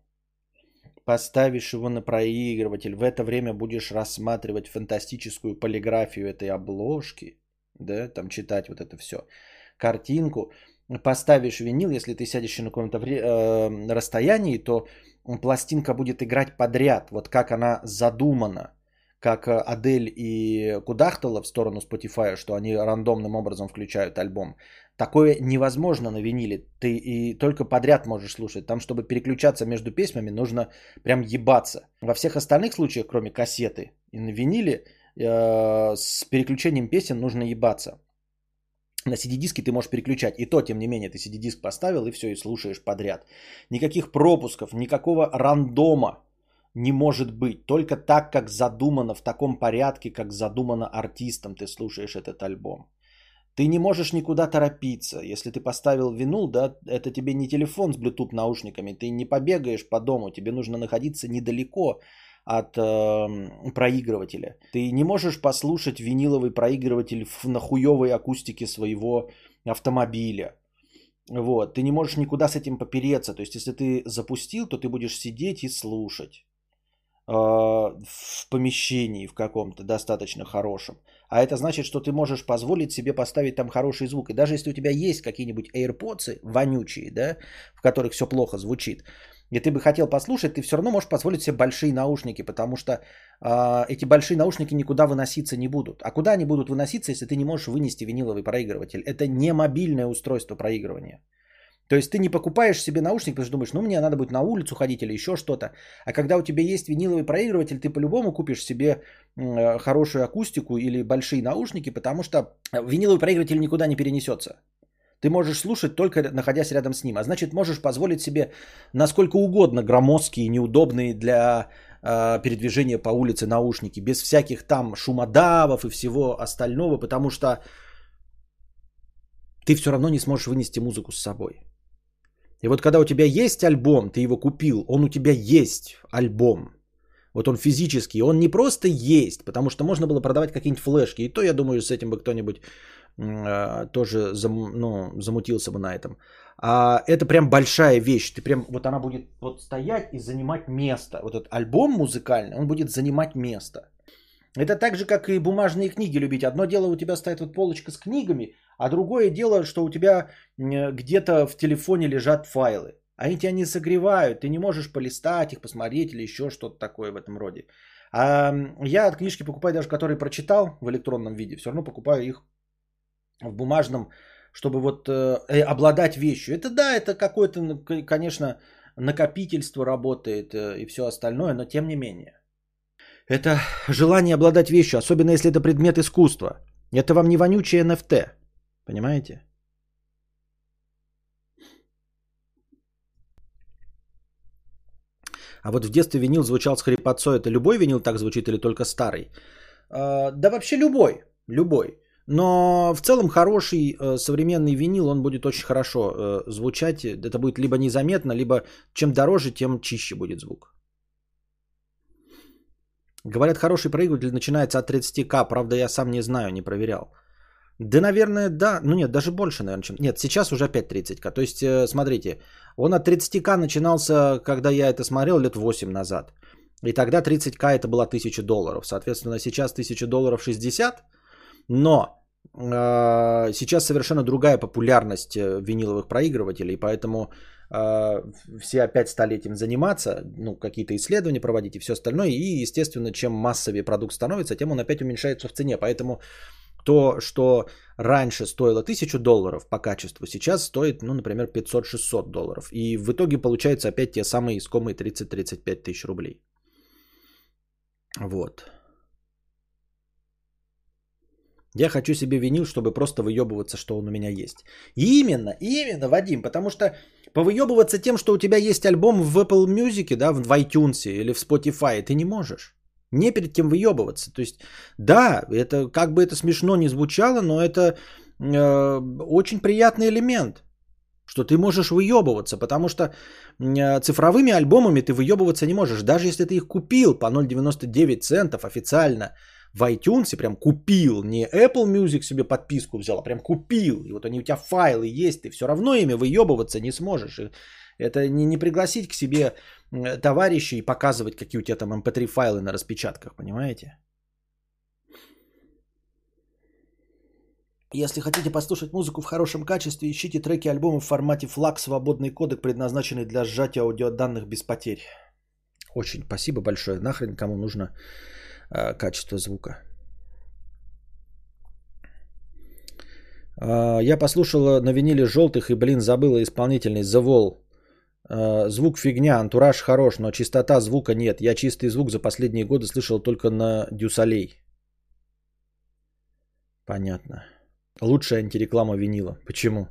поставишь его на проигрыватель, в это время будешь рассматривать фантастическую полиграфию этой обложки, да, там читать вот это все, картинку, поставишь винил, если ты сядешь на каком-то э, расстоянии, то пластинка будет играть подряд, вот как она задумана, как Адель и Кудахтала в сторону Spotify, что они рандомным образом включают альбом. Такое невозможно на виниле. Ты и только подряд можешь слушать. Там, чтобы переключаться между песнями, нужно прям ебаться. Во всех остальных случаях, кроме кассеты и на виниле, э, с переключением песен нужно ебаться. На CD-диске ты можешь переключать. И то, тем не менее, ты CD-диск поставил и все, и слушаешь подряд. Никаких пропусков, никакого рандома не может быть. Только так, как задумано, в таком порядке, как задумано артистом, ты слушаешь этот альбом. Ты не можешь никуда торопиться. Если ты поставил винул, да, это тебе не телефон с Bluetooth наушниками. Ты не побегаешь по дому. Тебе нужно находиться недалеко от э, проигрывателя. Ты не можешь послушать виниловый проигрыватель в нахуевой акустике своего автомобиля. Вот. Ты не можешь никуда с этим попереться. То есть, если ты запустил, то ты будешь сидеть и слушать э, в помещении в каком-то достаточно хорошем. А это значит, что ты можешь позволить себе поставить там хороший звук. И даже если у тебя есть какие-нибудь AirPods вонючие, да, в которых все плохо звучит, и ты бы хотел послушать, ты все равно можешь позволить себе большие наушники, потому что э, эти большие наушники никуда выноситься не будут. А куда они будут выноситься, если ты не можешь вынести виниловый проигрыватель? Это не мобильное устройство проигрывания. То есть ты не покупаешь себе наушник, потому что думаешь, ну мне надо будет на улицу ходить или еще что-то. А когда у тебя есть виниловый проигрыватель, ты по-любому купишь себе э, хорошую акустику или большие наушники, потому что виниловый проигрыватель никуда не перенесется. Ты можешь слушать только находясь рядом с ним. А значит, можешь позволить себе насколько угодно громоздкие, неудобные для э, передвижения по улице наушники, без всяких там шумодавов и всего остального, потому что ты все равно не сможешь вынести музыку с собой. И вот когда у тебя есть альбом, ты его купил, он у тебя есть альбом. Вот он физический, он не просто есть, потому что можно было продавать какие-нибудь флешки. И то, я думаю, с этим бы кто-нибудь э, тоже зам, ну, замутился бы на этом. А это прям большая вещь. Ты прям, вот она будет вот стоять и занимать место. Вот этот альбом музыкальный, он будет занимать место. Это так же, как и бумажные книги любить. Одно дело у тебя стоит вот полочка с книгами, а другое дело, что у тебя где-то в телефоне лежат файлы. Они тебя не согревают, ты не можешь полистать их, посмотреть или еще что-то такое в этом роде. А я от книжки покупаю даже, которые прочитал в электронном виде, все равно покупаю их в бумажном, чтобы вот э, э обладать вещью. Это да, это какое-то, конечно, накопительство работает э, и все остальное, но тем не менее. Это желание обладать вещью, особенно если это предмет искусства. Это вам не вонючий NFT. Понимаете? А вот в детстве винил звучал с хрипотцой. Это любой винил так звучит или только старый? А, да вообще любой. Любой. Но в целом хороший э, современный винил, он будет очень хорошо э, звучать. Это будет либо незаметно, либо чем дороже, тем чище будет звук. Говорят, хороший проигрыватель начинается от 30к. Правда, я сам не знаю, не проверял. Да, наверное, да. Ну нет, даже больше, наверное, чем... Нет, сейчас уже опять 30к. То есть, э, смотрите, он от 30к начинался, когда я это смотрел, лет 8 назад. И тогда 30к это было 1000 долларов. Соответственно, сейчас 1000 долларов 60. Но э, сейчас совершенно другая популярность э, виниловых проигрывателей, поэтому все опять стали этим заниматься, ну, какие-то исследования проводить и все остальное. И, естественно, чем массовее продукт становится, тем он опять уменьшается в цене. Поэтому то, что раньше стоило 1000 долларов по качеству, сейчас стоит, ну, например, 500-600 долларов. И в итоге получается опять те самые искомые 30-35 тысяч рублей. Вот. Я хочу себе винил, чтобы просто выебываться, что он у меня есть. Именно, именно, Вадим, потому что повыебываться тем, что у тебя есть альбом в Apple Music, да, в iTunes или в Spotify, ты не можешь. Не перед кем выебываться. То есть, да, это как бы это смешно не звучало, но это э, очень приятный элемент, что ты можешь выебываться, потому что э, цифровыми альбомами ты выебываться не можешь. Даже если ты их купил по 0,99 центов официально в iTunes, прям купил, не Apple Music себе подписку взял, а прям купил, и вот они у тебя файлы есть, ты все равно ими выебываться не сможешь. И это не, не пригласить к себе товарища и показывать, какие у тебя там mp3 эм файлы на распечатках, понимаете? Если хотите послушать музыку в хорошем качестве, ищите треки альбома в формате FLAC, свободный кодек, предназначенный для сжатия аудиоданных без потерь. Очень спасибо большое. Нахрен кому нужно э, качество звука. Э, я послушала на виниле желтых и, блин, забыла исполнительный The Wall. Э, звук фигня, антураж хорош, но чистота звука нет. Я чистый звук за последние годы слышал только на Дюсалей. Понятно. Лучшая антиреклама винила. Почему?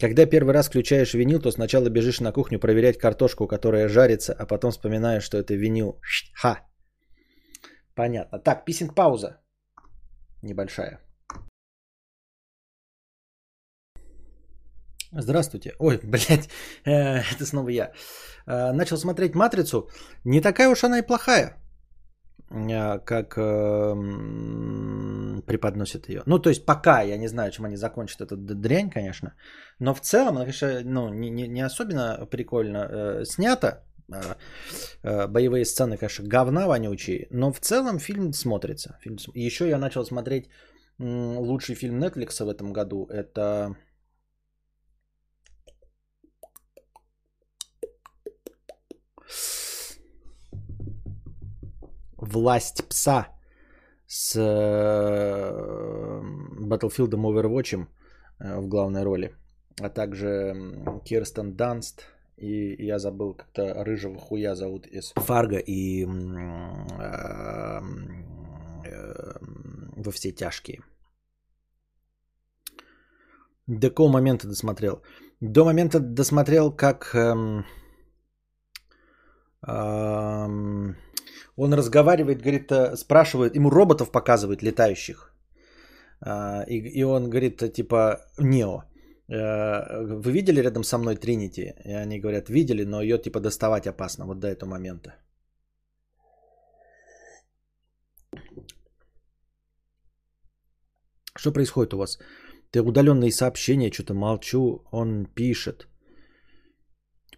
Когда первый раз включаешь винил, то сначала бежишь на кухню проверять картошку, которая жарится, а потом вспоминаешь, что это винил. Ха. Понятно. Так, писинг пауза. Небольшая. Здравствуйте. Ой, блядь, э, это снова я. Э, начал смотреть «Матрицу». Не такая уж она и плохая, э, как преподносит ее. Ну, то есть пока, я не знаю, чем они закончат эту дрянь, конечно. Но в целом, конечно, ну, не, не, не особенно прикольно снято. Боевые сцены, конечно, говна вонючие. Но в целом фильм смотрится. Фильм... Еще я начал смотреть лучший фильм Netflix в этом году. Это Власть пса с э, Battlefield Overwatch э, в главной роли, а также Кирстен Данст и я забыл как-то рыжего хуя зовут из Фарго и э, во все тяжкие. До какого момента досмотрел? До момента досмотрел, как эм, эм, он разговаривает, говорит, э, спрашивает, ему роботов показывает летающих. И, он говорит, типа, Нео, э, вы видели рядом со мной Тринити? И они говорят, видели, но ее типа доставать опасно вот до этого момента. Что происходит у вас? Ты удаленные сообщения, что-то молчу, он пишет.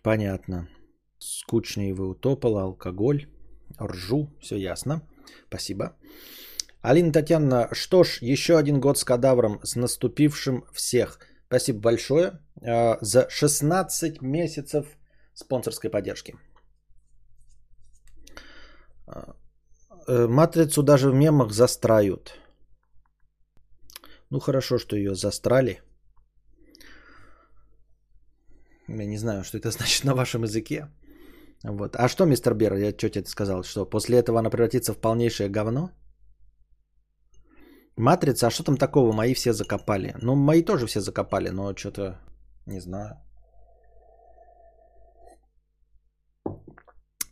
Понятно. Скучный вы утопал, алкоголь, ржу, все ясно. Спасибо. Алина Татьяна, что ж, еще один год с кадавром, с наступившим всех. Спасибо большое э, за 16 месяцев спонсорской поддержки. Э, матрицу даже в мемах застрают. Ну хорошо, что ее застрали. Я не знаю, что это значит на вашем языке. Вот. А что, мистер Бер, я что тебе сказал, что после этого она превратится в полнейшее говно? Матрица, а что там такого? Мои все закопали. Ну, мои тоже все закопали, но что-то не знаю.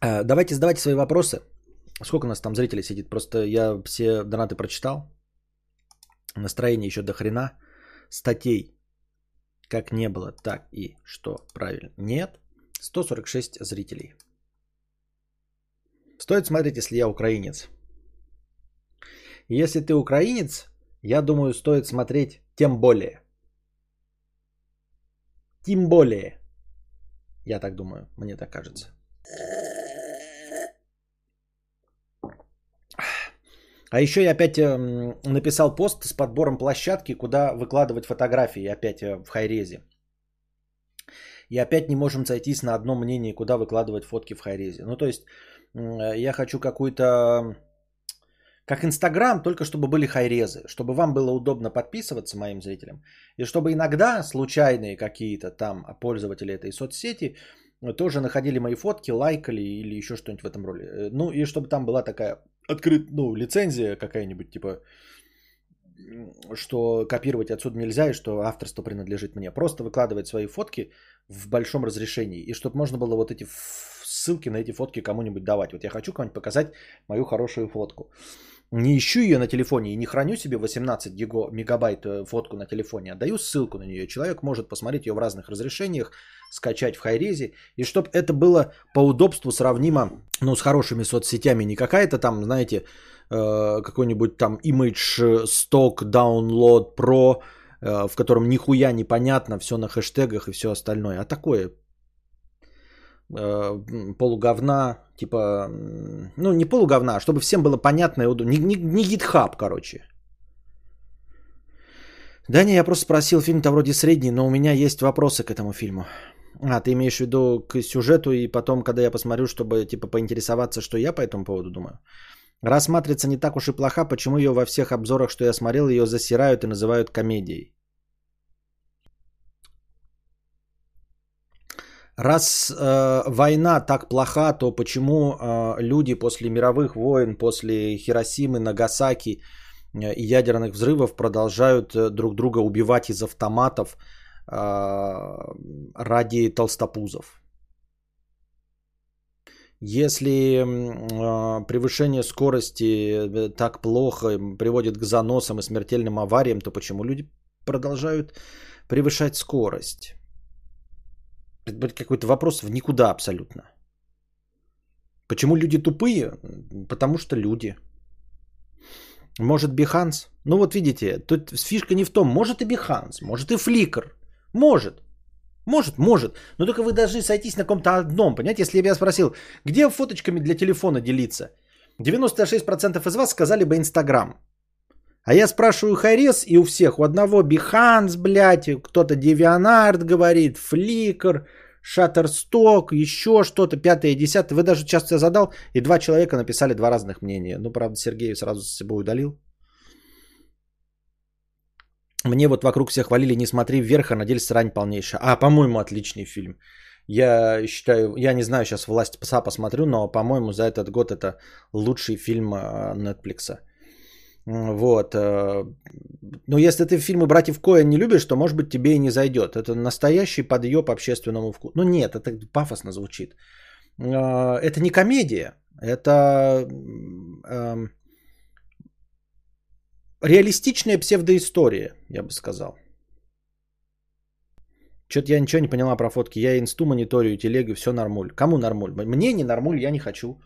Э, давайте задавайте свои вопросы. Сколько у нас там зрителей сидит? Просто я все донаты прочитал. Настроение еще до хрена. Статей как не было, так и что правильно. Нет. 146 зрителей. Стоит смотреть, если я украинец. Если ты украинец, я думаю, стоит смотреть тем более. Тем более. Я так думаю, мне так кажется. А еще я опять эм, написал пост с подбором площадки, куда выкладывать фотографии опять э, в хайрезе. И опять не можем сойтись на одном мнении, куда выкладывать фотки в хайрезе. Ну, то есть, я хочу какую-то... Как Инстаграм, только чтобы были хайрезы, чтобы вам было удобно подписываться моим зрителям, и чтобы иногда случайные какие-то там пользователи этой соцсети тоже находили мои фотки, лайкали или еще что-нибудь в этом роли. Э, ну и чтобы там была такая открыт, ну, лицензия какая-нибудь, типа, что копировать отсюда нельзя и что авторство принадлежит мне. Просто выкладывать свои фотки в большом разрешении. И чтобы можно было вот эти ссылки на эти фотки кому-нибудь давать. Вот я хочу кому-нибудь показать мою хорошую фотку. Не ищу ее на телефоне и не храню себе 18 гиго, мегабайт э, фотку на телефоне, а даю ссылку на нее. Человек может посмотреть ее в разных разрешениях, скачать в хайрезе. И чтобы это было по удобству сравнимо ну, с хорошими соцсетями. Не какая-то там, знаете, э, какой-нибудь там image stock download pro, э, в котором нихуя непонятно, все на хэштегах и все остальное. А такое э, полуговна, типа, ну не полуговна, а чтобы всем было понятно и удобно. Не, не, не GitHub, короче. Да я просто спросил, фильм-то вроде средний, но у меня есть вопросы к этому фильму. А, ты имеешь в виду к сюжету и потом, когда я посмотрю, чтобы типа поинтересоваться, что я по этому поводу думаю? Раз «Матрица» не так уж и плоха, почему ее во всех обзорах, что я смотрел, ее засирают и называют комедией? Раз э, война так плоха, то почему э, люди после мировых войн, после Хиросимы, Нагасаки э, ядерных взрывов продолжают э, друг друга убивать из автоматов э, ради толстопузов? Если э, превышение скорости э, так плохо приводит к заносам и смертельным авариям, то почему люди продолжают превышать скорость? Это какой-то вопрос в никуда абсолютно. Почему люди тупые? Потому что люди. Может Биханс? Ну вот видите, тут фишка не в том, может и Биханс, может и Фликр. Может. Может, может. Но только вы должны сойтись на каком-то одном. Понимаете, если я спросил, где фоточками для телефона делиться? 96% из вас сказали бы Инстаграм. А я спрашиваю Харес, и у всех, у одного Behance, блядь, кто-то Devianart говорит, Flickr, Shutterstock, еще что-то, пятое, десятое. Вы даже часто я задал, и два человека написали два разных мнения. Ну, правда, Сергей сразу с собой удалил. Мне вот вокруг все хвалили «Не смотри вверх», а на срань полнейшая. А, по-моему, отличный фильм. Я считаю, я не знаю, сейчас «Власть пса» посмотрю, но, по-моему, за этот год это лучший фильм а, Netflix. Вот. Э, но если ты фильмы «Братьев Коэн» не любишь, то, может быть, тебе и не зайдет. Это настоящий подъеб общественному вкусу. Ну нет, это пафосно звучит. Э, это не комедия. Это эм, реалистичная псевдоистория, я бы сказал. Что-то я ничего не поняла про фотки. Я инсту мониторю, телегу, все нормуль. Кому нормуль? Мне не нормуль, я не хочу.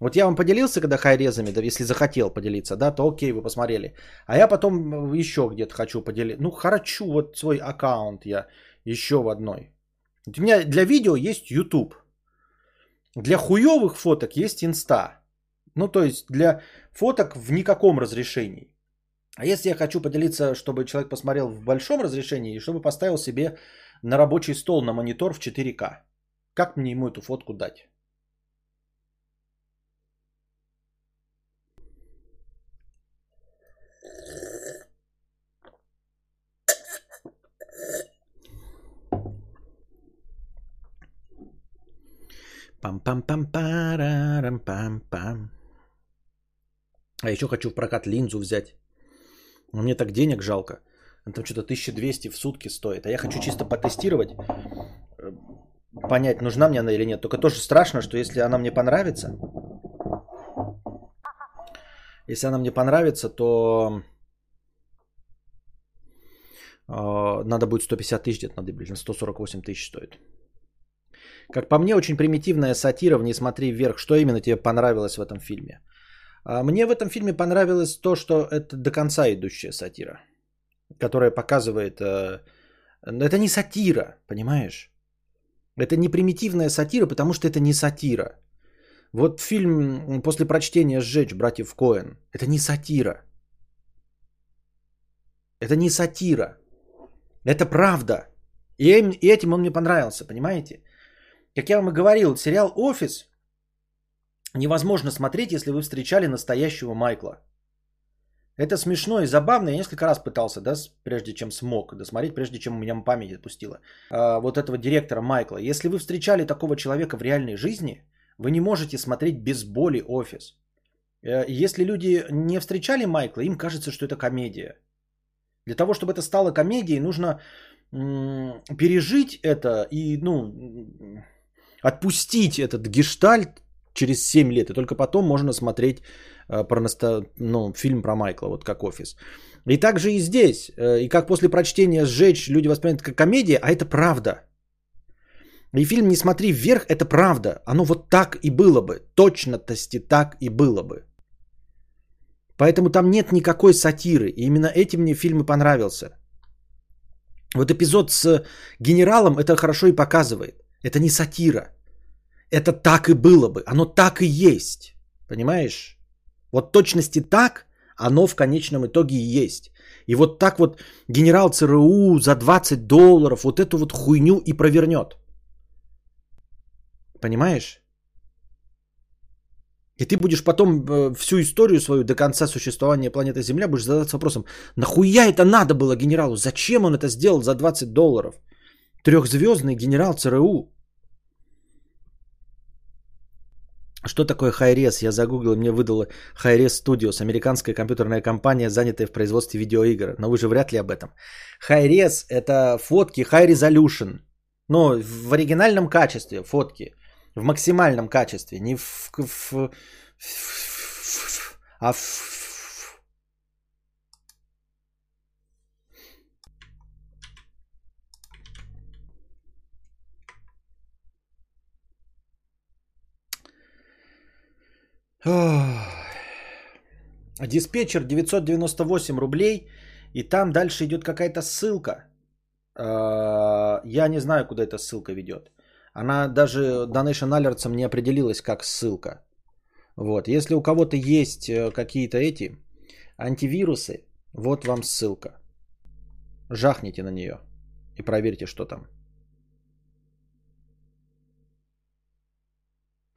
Вот я вам поделился, когда хайрезами, да, если захотел поделиться, да, то окей, вы посмотрели. А я потом еще где-то хочу поделиться. Ну, хочу вот свой аккаунт я еще в одной. У меня для видео есть YouTube. Для хуевых фоток есть инста. Ну, то есть для фоток в никаком разрешении. А если я хочу поделиться, чтобы человек посмотрел в большом разрешении, и чтобы поставил себе на рабочий стол на монитор в 4К, как мне ему эту фотку дать? Пам-пам-пам-парам-пам-пам. А еще хочу в прокат линзу взять. Но мне так денег жалко. Там что-то 1200 в сутки стоит. А я хочу чисто потестировать, э, понять, нужна мне она или нет. Только тоже страшно, что если она мне понравится, если она мне понравится, то э, надо будет 150 тысяч где-то надо, блин, 148 тысяч стоит. Как по мне, очень примитивная сатира в «Не смотри вверх». Что именно тебе понравилось в этом фильме? А, мне в этом фильме понравилось то, что это до конца идущая сатира, которая показывает... Э, это не сатира, понимаешь? Это не примитивная сатира, потому что это не сатира. Вот фильм после прочтения «Сжечь» братьев Коэн. Это не сатира. Это не сатира. Это правда. И этим он мне понравился, понимаете? Как я вам и говорил, сериал «Офис» невозможно смотреть, если вы встречали настоящего Майкла. Это смешно и забавно. Я несколько раз пытался, да, прежде чем смог досмотреть, прежде чем у меня память отпустила. А, вот этого директора Майкла. Если вы встречали такого человека в реальной жизни, вы не можете смотреть без боли офис. Э, если люди не встречали Майкла, им кажется, что это комедия. Для того, чтобы это стало комедией, нужно пережить это и, ну, отпустить этот гештальт через 7 лет. И только потом можно смотреть э, про насто... ну, фильм про Майкла, вот как офис. И также и здесь. Э, и как после прочтения сжечь люди воспринимают как комедия, а это правда. И фильм «Не смотри вверх» – это правда. Оно вот так и было бы. Точностности так и было бы. Поэтому там нет никакой сатиры. И именно этим мне фильм и понравился. Вот эпизод с генералом это хорошо и показывает. Это не сатира. Это так и было бы. Оно так и есть. Понимаешь? Вот точности так, оно в конечном итоге и есть. И вот так вот генерал ЦРУ за 20 долларов вот эту вот хуйню и провернет. Понимаешь? И ты будешь потом э, всю историю свою до конца существования планеты Земля будешь задаться вопросом, нахуя это надо было генералу? Зачем он это сделал за 20 долларов? Трехзвездный генерал ЦРУ. Что такое Hi-Res? Я загуглил, мне выдало Hi-Res Studios, американская компьютерная компания, занятая в производстве видеоигр. Но вы же вряд ли об этом. Hi-Res – это фотки High Resolution. Ну, в оригинальном качестве фотки. В максимальном качестве. Не в... в, в, в а в Диспетчер 998 рублей. И там дальше идет какая-то ссылка. А, я не знаю, куда эта ссылка ведет. Она даже Donation Alerts не определилась как ссылка. Вот. Если у кого-то есть э, какие-то эти антивирусы, вот вам ссылка. Жахните на нее и проверьте, что там.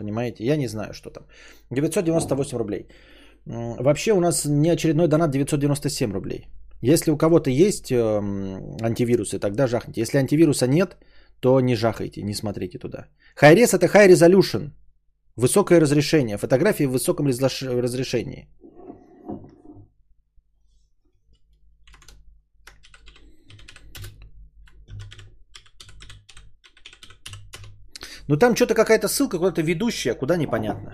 Понимаете? Я не знаю, что там. 998 рублей. Вообще у нас не очередной донат 997 рублей. Если у кого-то есть эм, антивирусы, тогда жахните. Если антивируса нет, то не жахайте, не смотрите туда. Хайрес это high resolution. Высокое разрешение. Фотографии в высоком разрешении. Ну там что-то какая-то ссылка, куда-то ведущая, куда непонятно.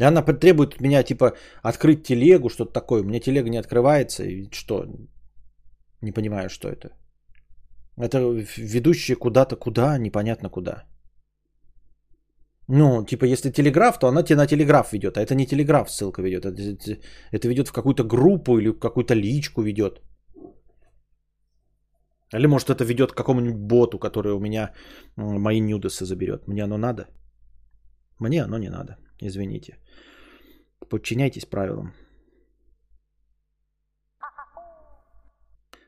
И она требует от меня, типа, открыть телегу, что-то такое. У меня телега не открывается. И что? Не понимаю, что это. Это ведущие куда-то куда, непонятно куда. Ну, типа, если телеграф, то она тебе на телеграф ведет, а это не телеграф ссылка ведет. Это, это ведет в какую-то группу или в какую-то личку ведет. Или может это ведет к какому-нибудь боту, который у меня мои нюдесы заберет. Мне оно надо? Мне оно не надо. Извините. Подчиняйтесь правилам.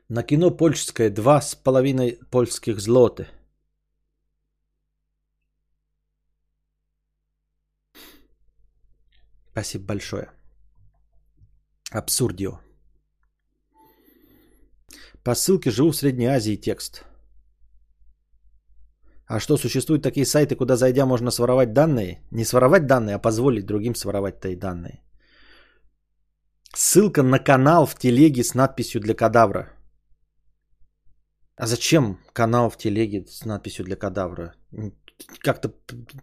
На кино польское два с половиной польских злоты. Спасибо большое. Абсурдио. По ссылке живу в Средней Азии текст. А что, существуют такие сайты, куда зайдя можно своровать данные? Не своровать данные, а позволить другим своровать твои данные. Ссылка на канал в телеге с надписью для кадавра. А зачем канал в телеге с надписью для кадавра? Как-то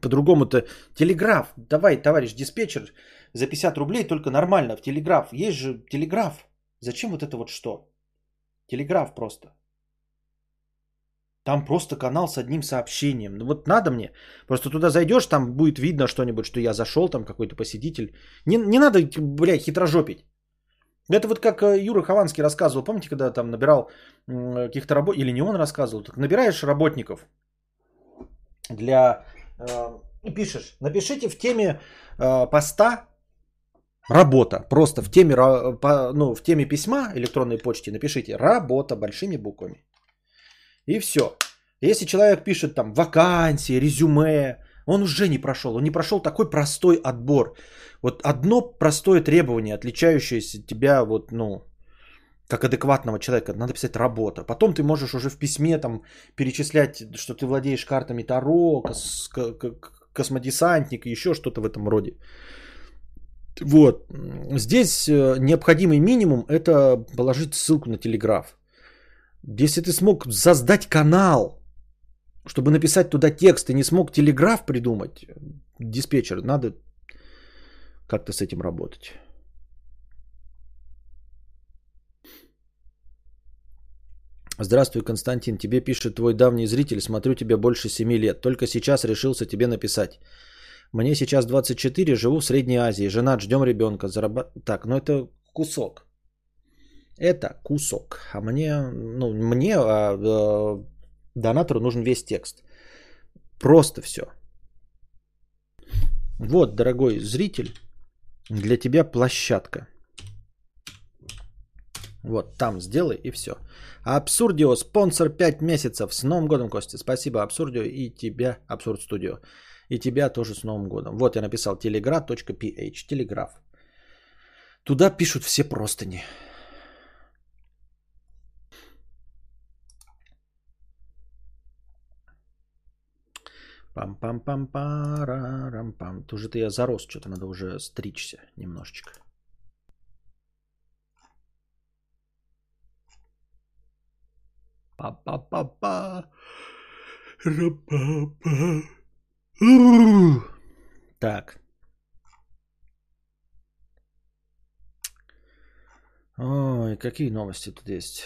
по-другому-то. Телеграф. Давай, товарищ диспетчер, за 50 рублей только нормально в телеграф. Есть же телеграф. Зачем вот это вот что? Телеграф просто. Там просто канал с одним сообщением. Ну вот надо мне. Просто туда зайдешь, там будет видно что-нибудь, что я зашел, там какой-то посетитель. Не, не надо, блядь, хитрожопить. Это вот как э, Юра Хованский рассказывал. Помните, когда там набирал каких-то работ... Или не он рассказывал. Так набираешь работников для... Э, пишешь, напишите в теме э, поста Работа. Просто в теме, ну, в теме письма электронной почте напишите работа большими буквами. И все. Если человек пишет там вакансии, резюме, он уже не прошел. Он не прошел такой простой отбор. Вот одно простое требование, отличающееся тебя вот, ну, как адекватного человека, надо писать работа. Потом ты можешь уже в письме там перечислять, что ты владеешь картами Таро, кос- космодесантник еще что-то в этом роде. Вот. Здесь э, необходимый минимум это положить ссылку на Телеграф. Если ты смог создать канал, чтобы написать туда текст, и не смог Телеграф придумать, диспетчер, надо как-то с этим работать. Здравствуй, Константин. Тебе пишет твой давний зритель. Смотрю тебя больше 7 лет. Только сейчас решился тебе написать. Мне сейчас 24, живу в Средней Азии, женат, ждем ребенка. Зарабат... Так, ну это кусок. Это кусок. А мне, ну, мне, а, а, донатору нужен весь текст. Просто все. Вот, дорогой зритель, для тебя площадка. Вот, там сделай и все. Абсурдио, спонсор 5 месяцев. С Новым годом, Костя. Спасибо, Абсурдио и тебя, Абсурд Студио. И тебя тоже с Новым годом. Вот я написал telegraph.ph. Телеграф. Туда пишут все простыни. пам пам пам парам пам Тоже ты я зарос, что-то надо уже стричься немножечко. Па-па-па-па. Ра-па-па. Так. Ой, какие новости тут есть?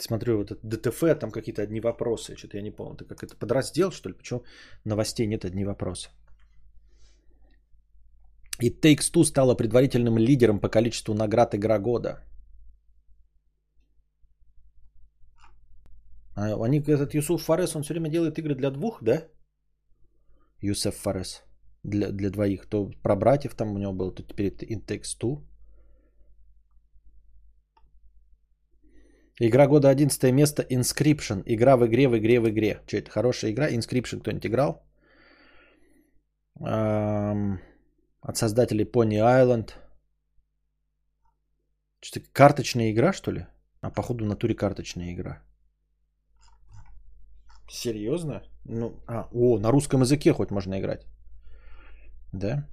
Смотрю, вот это ДТФ, там какие-то одни вопросы. Что-то я не помню. Ты как это подраздел, что ли? Почему новостей нет одни вопросы? И Takes Two стала предварительным лидером по количеству наград Игра года. Они, этот Юсуф Фарес, он все время делает игры для двух, да? Юсеф Фарес. Для, для двоих. То про братьев там у него был, то теперь это In Takes. Игра года 11 место Inscription. Игра в игре, в игре, в игре. Что это, хорошая игра? Inscription кто-нибудь играл? Эм, от создателей Pony Island. Что-то карточная игра, что ли? А походу в натуре карточная игра. Серьезно? Ну, а, о, на русском языке хоть можно играть. Да?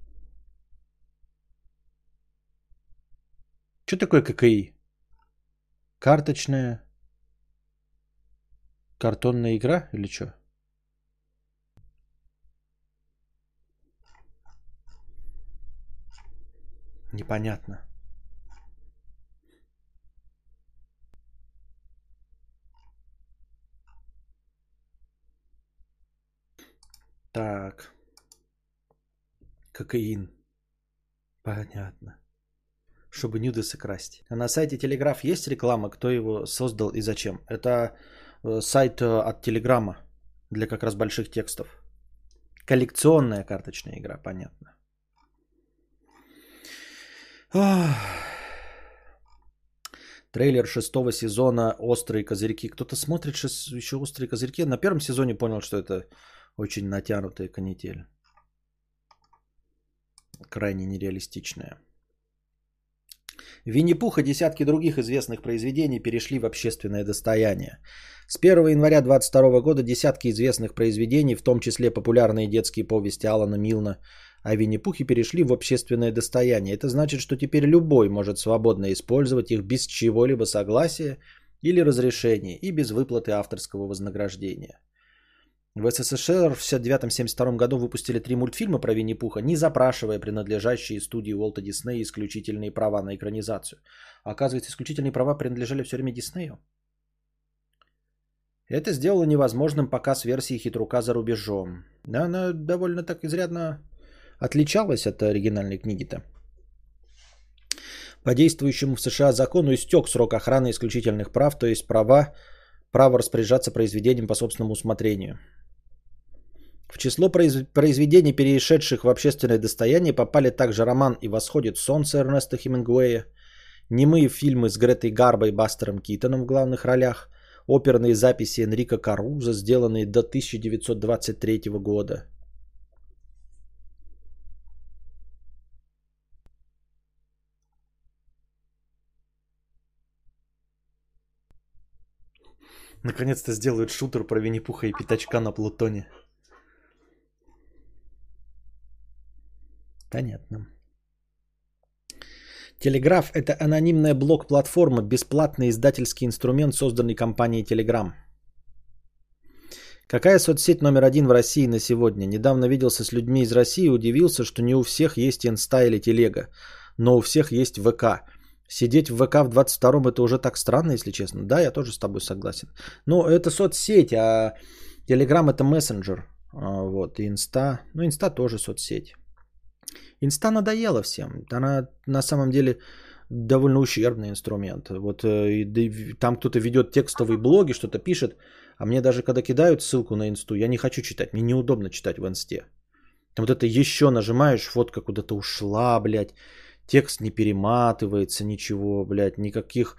Что такое ККИ? Карточная картонная игра или что? Непонятно. Кокаин. Понятно. Чтобы нюдесы красть. А на сайте Телеграф есть реклама, кто его создал и зачем? Это э, сайт э, от Телеграма для как раз больших текстов. Коллекционная карточная игра, понятно. Трейлер шестого сезона «Острые козырьки». Кто-то смотрит еще «Острые козырьки». На первом сезоне понял, что это очень натянутая канитель. Крайне нереалистичная. Винни-Пух и десятки других известных произведений перешли в общественное достояние. С 1 января 2022 года десятки известных произведений, в том числе популярные детские повести Алана Милна о Винни-Пухе, перешли в общественное достояние. Это значит, что теперь любой может свободно использовать их без чего-либо согласия или разрешения и без выплаты авторского вознаграждения. В СССР в 1979-1972 году выпустили три мультфильма про Винни-Пуха, не запрашивая принадлежащие студии Уолта Диснея исключительные права на экранизацию. Оказывается, исключительные права принадлежали все время Диснею. Это сделало невозможным показ версии хитрука за рубежом. Она довольно так изрядно отличалась от оригинальной книги-то. По действующему в США закону истек срок охраны исключительных прав, то есть права, право распоряжаться произведением по собственному усмотрению. В число произведений, перешедших в общественное достояние, попали также роман «И восходит солнце» Эрнеста Хемингуэя, немые фильмы с Гретой Гарбой и Бастером Китоном в главных ролях, оперные записи Энрика Каруза, сделанные до 1923 года. Наконец-то сделают шутер про Винни-Пуха и Пятачка на Плутоне. Понятно. Телеграф – это анонимная блок-платформа, бесплатный издательский инструмент, созданный компанией Telegram. Какая соцсеть номер один в России на сегодня? Недавно виделся с людьми из России и удивился, что не у всех есть инста или телега, но у всех есть ВК. Сидеть в ВК в 22-м это уже так странно, если честно. Да, я тоже с тобой согласен. Но это соцсеть, а Телеграм это мессенджер. А, вот, и инста, ну инста тоже соцсеть. Инста надоела всем. Она на самом деле довольно ущербный инструмент. Вот э, там кто-то ведет текстовые блоги, что-то пишет, а мне даже когда кидают ссылку на инсту, я не хочу читать, мне неудобно читать в инсте. Вот это еще нажимаешь, фотка куда-то ушла, блядь, текст не перематывается, ничего, блядь, никаких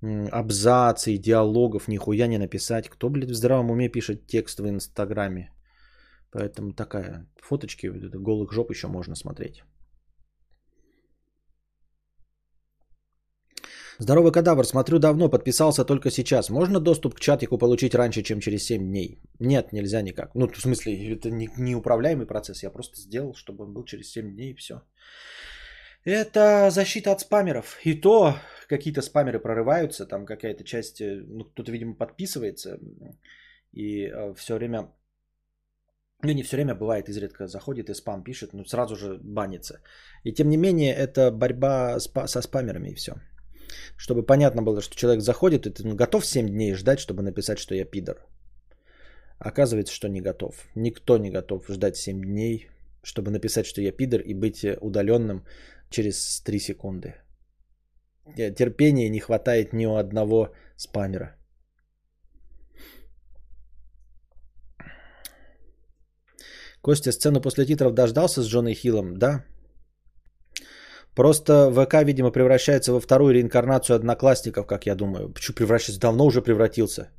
абзаций, диалогов, нихуя не написать. Кто, блядь, в здравом уме пишет текст в Инстаграме? Поэтому такая фоточки голых жоп еще можно смотреть. Здоровый кадавр, смотрю давно, подписался только сейчас. Можно доступ к чатику получить раньше, чем через 7 дней? Нет, нельзя никак. Ну, в смысле, это не, неуправляемый процесс. Я просто сделал, чтобы он был через 7 дней и все. Это защита от спамеров. И то какие-то спамеры прорываются, там какая-то часть, э, ну, кто-то, видимо, подписывается и э, все время ну, не все время бывает, изредка заходит и спам пишет, но сразу же банится. И тем не менее, это борьба со спамерами и все. Чтобы понятно было, что человек заходит, и ты ну, готов 7 дней ждать, чтобы написать, что я пидор. Оказывается, что не готов. Никто не готов ждать 7 дней, чтобы написать, что я пидор и быть удаленным через 3 секунды. Терпения не хватает ни у одного спамера. Костя, сцену после титров дождался с Джоной Хиллом? Да. Просто ВК, видимо, превращается во вторую реинкарнацию одноклассников, как я думаю. Почему превращается? Давно уже превратился.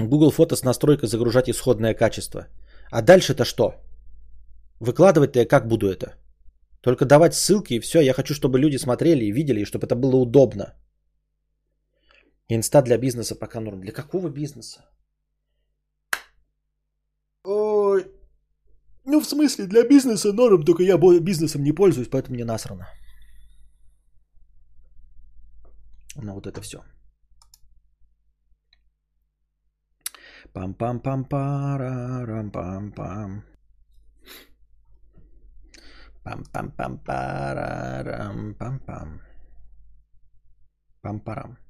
Google фото с настройкой загружать исходное качество. А дальше-то что? Выкладывать-то я как буду это? Только давать ссылки и все. Я хочу, чтобы люди смотрели и видели, и чтобы это было удобно. Инста для бизнеса пока норм. Для какого бизнеса? Ой. Ну, в смысле, для бизнеса норм, только я бизнесом не пользуюсь, поэтому мне насрано. Ну, вот это все. Пам-пам-пам-парам-пам-пам. Пам-пам-пам-парам-пам-пам. Пам-парам.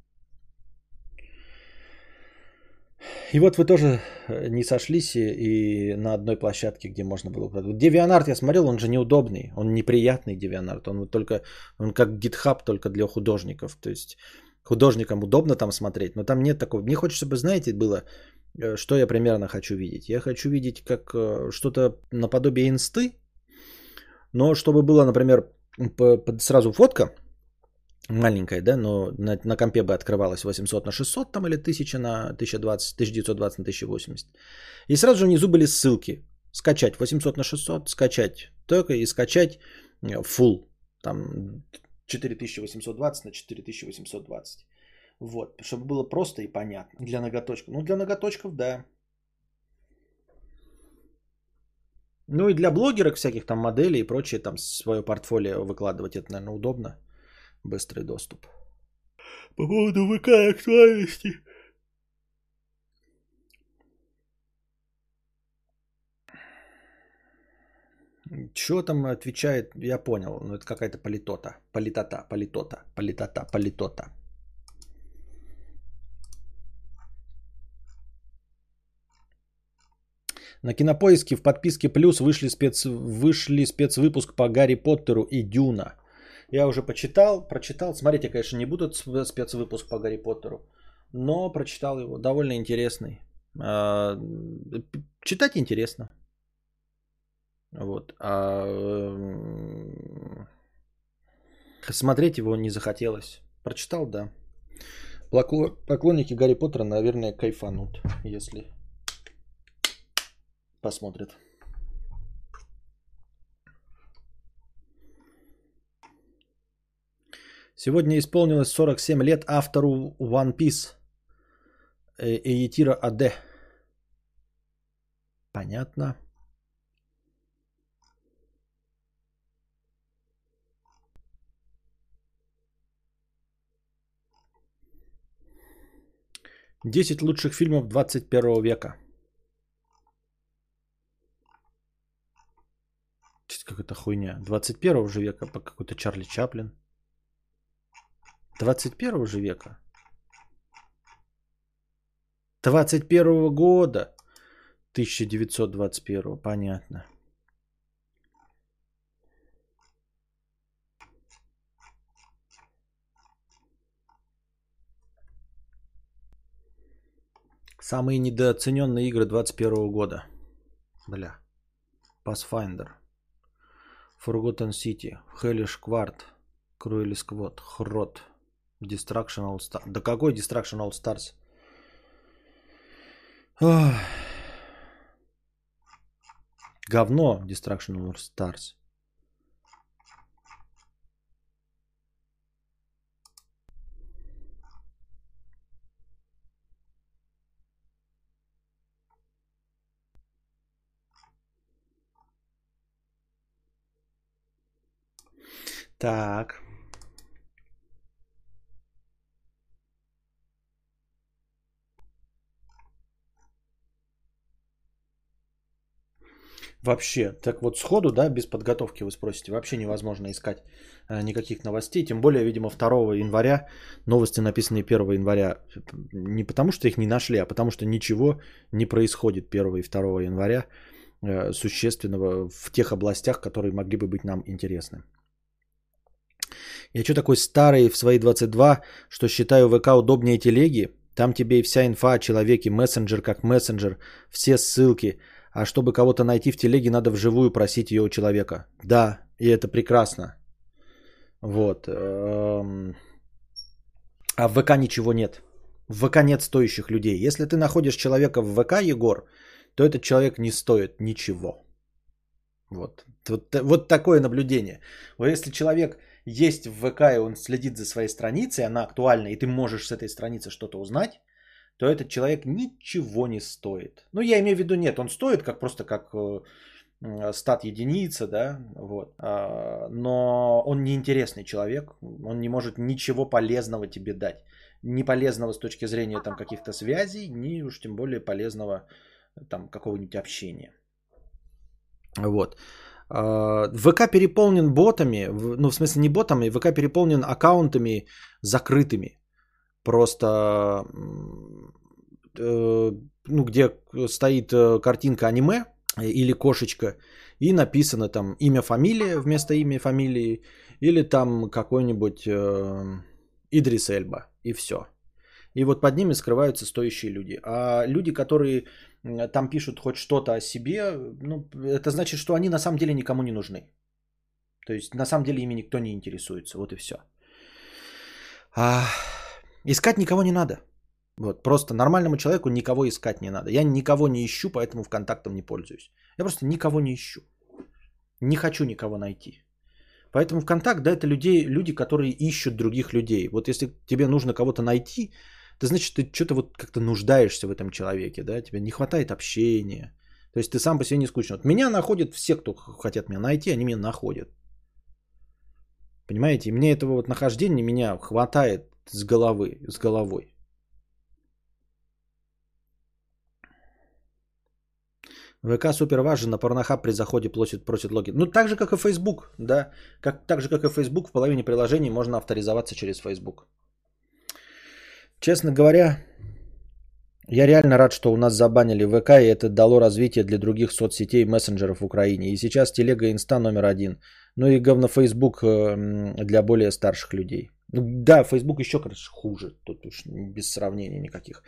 И вот вы тоже э, не сошлись и на одной площадке, где можно было... DeviantArt я смотрел, он же неудобный, он неприятный DeviantArt, он вот только, он как GitHub, только для художников, то есть художникам удобно там смотреть, но там нет такого. Мне хочется, чтобы, знаете, было, э, что я примерно хочу видеть. Я хочу видеть как э, что-то наподобие инсты, но чтобы было, например, сразу фотка, маленькая, да, но на, на компе бы открывалась 800 на 600 там или 1000 на 1020, 1920 на 1080. И сразу же внизу были ссылки. Скачать 800 на 600, скачать только и скачать э, full. Там 4820 на 4820. Вот, чтобы было просто и понятно для ноготочков. Ну, для ноготочков, да. Ну и для блогерок всяких там моделей и прочее, там свое портфолио выкладывать, это, наверное, удобно. Быстрый доступ. По поводу ВК актуальности. Что там отвечает, я понял, ну это какая-то политота, политота, политота, политота, политота. На кинопоиске в подписке плюс вышли, спец... вышли спецвыпуск по Гарри Поттеру и Дюна. Я уже почитал, прочитал. Смотрите, конечно, не будут спецвыпуск по Гарри Поттеру, но прочитал его. Довольно интересный. А, читать интересно. Вот. А смотреть его не захотелось. Прочитал, да. Поклонники Гарри Поттера, наверное, кайфанут, если посмотрят. Сегодня исполнилось 47 лет автору One Piece Эйтира Аде. Понятно. Десять лучших фильмов 21 века. Какая-то хуйня. 21 же века по какой-то Чарли Чаплин. 21 же века. 21 года. 1921. Понятно. Самые недооцененные игры 21 года. Бля. Pathfinder. Forgotten City. Hellish Quart. Cruel Squad. Хрот. Destruction All Stars. Да какой Destruction All Stars? Ох. Говно Destruction All Stars. Так. Вообще, так вот сходу, да, без подготовки вы спросите, вообще невозможно искать э, никаких новостей, тем более, видимо, 2 января, новости написанные 1 января, не потому что их не нашли, а потому что ничего не происходит 1 и 2 января э, существенного в тех областях, которые могли бы быть нам интересны. Я что такой старый в свои 22, что считаю ВК удобнее телеги? Там тебе и вся инфа о человеке, мессенджер как мессенджер, все ссылки. А чтобы кого-то найти в телеге, надо вживую просить ее у человека. Да, и это прекрасно. Вот. Эм. А в ВК ничего нет. В ВК нет стоящих людей. Если ты находишь человека в ВК, Егор, то этот человек не стоит ничего. Вот. Вот, вот такое наблюдение. Вот если человек есть в ВК, и он следит за своей страницей, она актуальна, и ты можешь с этой страницы что-то узнать, то этот человек ничего не стоит. Ну, я имею в виду, нет, он стоит как просто как э, стат единица, да, вот. А, но он не интересный человек, он не может ничего полезного тебе дать. Не полезного с точки зрения там каких-то связей, ни уж тем более полезного там какого-нибудь общения. Вот. А, ВК переполнен ботами, ну в смысле не ботами, ВК переполнен аккаунтами закрытыми. Просто э, ну, где стоит э, картинка аниме или кошечка, и написано там имя, фамилия вместо имя, фамилии, или там какой-нибудь э, Идрис Эльба, и все. И вот под ними скрываются стоящие люди. А люди, которые там пишут хоть что-то о себе, ну, это значит, что они на самом деле никому не нужны. То есть на самом деле ими никто не интересуется. Вот и все. А, искать никого не надо. Вот, просто нормальному человеку никого искать не надо. Я никого не ищу, поэтому ВКонтактом не пользуюсь. Я просто никого не ищу. Не хочу никого найти. Поэтому ВКонтакт, да, это людей, люди, которые ищут других людей. Вот если тебе нужно кого-то найти, то значит, ты что-то вот как-то нуждаешься в этом человеке, да, тебе не хватает общения. То есть ты сам по себе не скучно. Вот меня находят все, кто хотят меня найти, они меня находят. Понимаете? И мне этого вот нахождения меня хватает с головы, с головой. ВК супер важен, на порнохаб при заходе просит, просит логин. Ну, так же, как и Facebook, да. Как, так же, как и Facebook, в половине приложений можно авторизоваться через Facebook. Честно говоря, я реально рад, что у нас забанили ВК, и это дало развитие для других соцсетей и мессенджеров в Украине. И сейчас телега инста номер один. Ну и говно Facebook э, для более старших людей. Ну, да, Facebook еще, короче, хуже. Тут уж без сравнения никаких.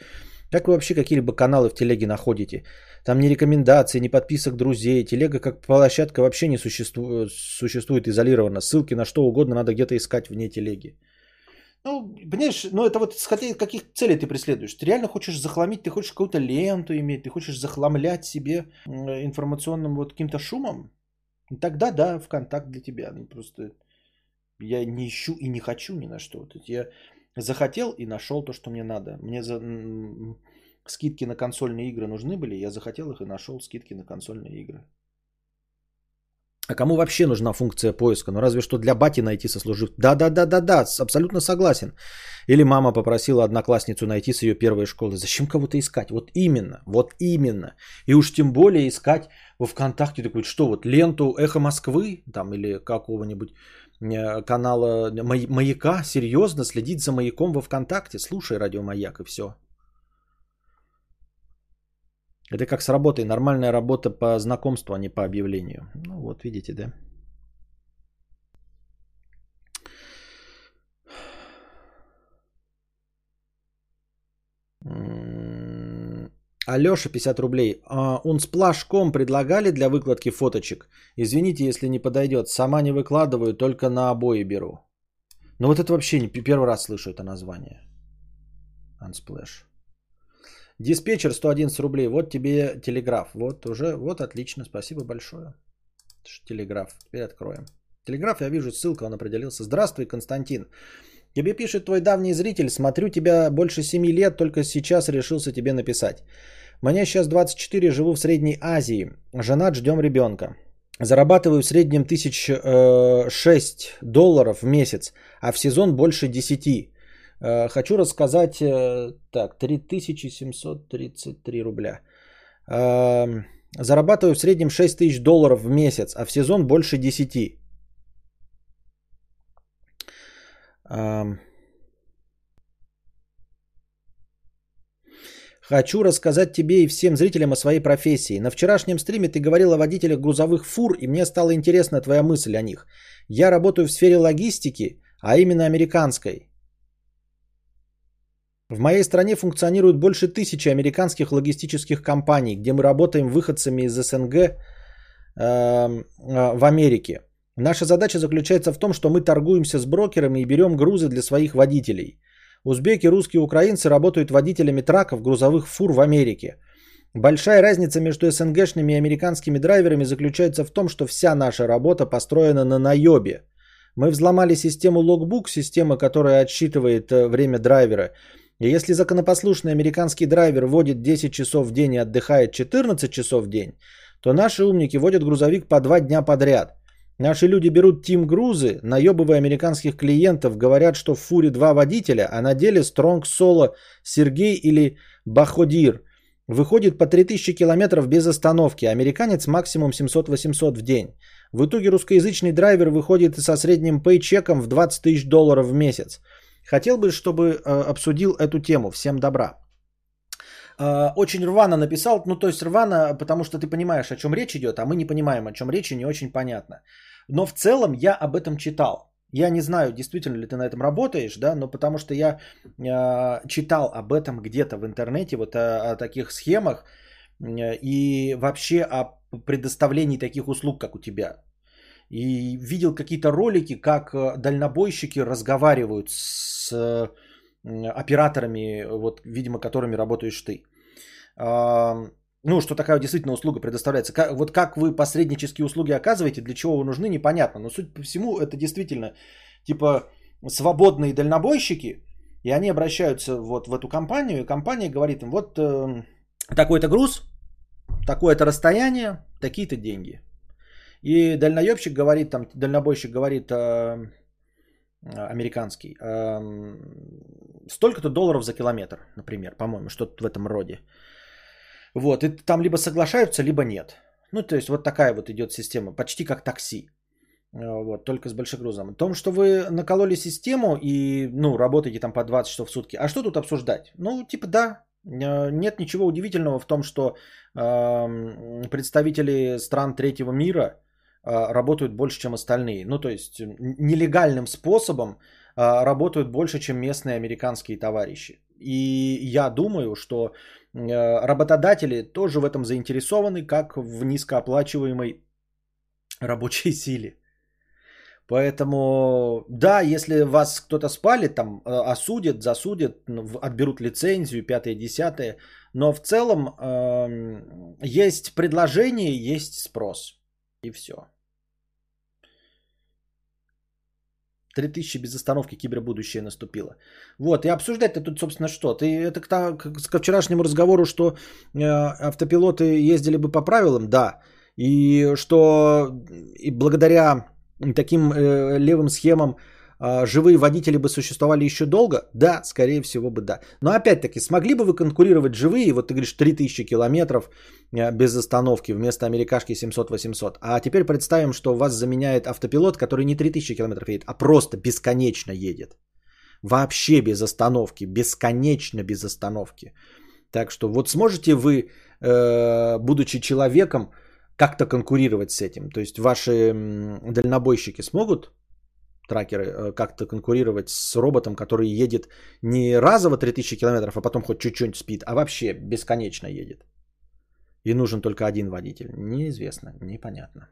Как вы вообще какие-либо каналы в телеге находите? Там ни рекомендаций, ни подписок друзей. Телега как площадка вообще не существует, существует изолированно. Ссылки на что угодно надо где-то искать вне телеги. Ну, понимаешь, ну это вот хотя каких целей ты преследуешь? Ты реально хочешь захламить, ты хочешь какую-то ленту иметь, ты хочешь захламлять себе информационным вот каким-то шумом? Тогда да, ВКонтакт для тебя. Ну, просто я не ищу и не хочу ни на что. Вот я захотел и нашел то, что мне надо. Мне за... скидки на консольные игры нужны были, я захотел их и нашел скидки на консольные игры. А кому вообще нужна функция поиска? Ну разве что для бати найти сослужив. Да-да-да-да-да, абсолютно согласен. Или мама попросила одноклассницу найти с ее первой школы. Зачем кого-то искать? Вот именно, вот именно. И уж тем более искать во ВКонтакте такой, что вот ленту Эхо Москвы там или какого-нибудь э, канала Маяка, серьезно следить за Маяком во ВКонтакте, слушай радио Маяк и все. Это как с работой. Нормальная работа по знакомству, а не по объявлению. Ну вот, видите, да? Алеша, 50 рублей. А, Unsplash.com предлагали для выкладки фоточек? Извините, если не подойдет. Сама не выкладываю, только на обои беру. Ну вот это вообще не первый раз слышу это название. Unsplash. Диспетчер 111 рублей. Вот тебе телеграф. Вот уже, вот отлично. Спасибо большое. Телеграф. Теперь откроем. Телеграф, я вижу, ссылка, он определился. Здравствуй, Константин. Тебе пишет твой давний зритель. Смотрю тебя больше 7 лет, только сейчас решился тебе написать. Мне сейчас 24, живу в Средней Азии. Женат, ждем ребенка. Зарабатываю в среднем 1006 э, долларов в месяц, а в сезон больше 10. Э, хочу рассказать, э, так, 3733 рубля. Эм, зарабатываю в среднем 6 тысяч долларов в месяц, а в сезон больше 10. Эм, хочу рассказать тебе и всем зрителям о своей профессии. На вчерашнем стриме ты говорил о водителях грузовых фур, и мне стала интересна твоя мысль о них. Я работаю в сфере логистики, а именно американской. В моей стране функционирует больше тысячи американских логистических компаний, где мы работаем выходцами из СНГ э, э, в Америке. Наша задача заключается в том, что мы торгуемся с брокерами и берем грузы для своих водителей. Узбеки, русские, украинцы работают водителями траков, грузовых фур в Америке. Большая разница между СНГшными и американскими драйверами заключается в том, что вся наша работа построена на наебе. Мы взломали систему Logbook, система, которая отсчитывает э, время драйвера, и если законопослушный американский драйвер водит 10 часов в день и отдыхает 14 часов в день, то наши умники водят грузовик по 2 дня подряд. Наши люди берут тим грузы, наебывая американских клиентов, говорят, что в фуре два водителя, а на деле Стронг Соло Сергей или Баходир. Выходит по 3000 километров без остановки, американец максимум 700-800 в день. В итоге русскоязычный драйвер выходит со средним пейчеком в 20 тысяч долларов в месяц. Хотел бы, чтобы э, обсудил эту тему. Всем добра. Э, очень рвано написал, ну то есть рвано, потому что ты понимаешь, о чем речь идет, а мы не понимаем, о чем речь, и не очень понятно. Но в целом я об этом читал. Я не знаю, действительно ли ты на этом работаешь, да, но потому что я э, читал об этом где-то в интернете, вот о, о таких схемах э, и вообще о предоставлении таких услуг, как у тебя. И видел какие-то ролики, как э, дальнобойщики разговаривают с операторами, вот, видимо, которыми работаешь ты. Ну, что такая действительно услуга предоставляется. Как, вот как вы посреднические услуги оказываете, для чего вы нужны, непонятно. Но суть по всему, это действительно типа свободные дальнобойщики, и они обращаются вот в эту компанию, и компания говорит им, вот э, такой-то груз, такое-то расстояние, такие-то деньги. И дальноебщик говорит, там, дальнобойщик говорит, э, американский, э, столько-то долларов за километр, например, по-моему, что-то в этом роде. Вот, и там либо соглашаются, либо нет. Ну, то есть вот такая вот идет система, почти как такси. Э, вот, только с большегрузом. О том, что вы накололи систему и, ну, работаете там по 20 часов в сутки. А что тут обсуждать? Ну, типа, да, э, нет ничего удивительного в том, что э, представители стран третьего мира работают больше, чем остальные. Ну, то есть нелегальным способом э, работают больше, чем местные американские товарищи. И я думаю, что Э, работодатели тоже в этом заинтересованы, как в низкооплачиваемой рабочей силе. Поэтому, да, если вас кто-то спалит, там осудят, засудят, отберут лицензию, пятое, десятое. Но в целом э, есть предложение, есть спрос. И все. 3000 без остановки кибербудущее наступило. Вот, и обсуждать-то тут, собственно, что? Ты это к, к, к вчерашнему разговору, что э, автопилоты ездили бы по правилам, да. И что и благодаря таким э, левым схемам живые водители бы существовали еще долго? Да, скорее всего бы да. Но опять-таки, смогли бы вы конкурировать живые, вот ты говоришь 3000 километров, Э, без остановки вместо америкашки 700-800. А теперь представим, что вас заменяет автопилот, который не 3000 км едет, а просто бесконечно едет. Вообще без остановки, бесконечно без остановки. Так что вот сможете вы, э, будучи человеком, как-то конкурировать с этим? То есть ваши дальнобойщики смогут тракеры э, как-то конкурировать с роботом, который едет не разово 3000 км, а потом хоть чуть-чуть спит, а вообще бесконечно едет. И нужен только один водитель. Неизвестно, непонятно.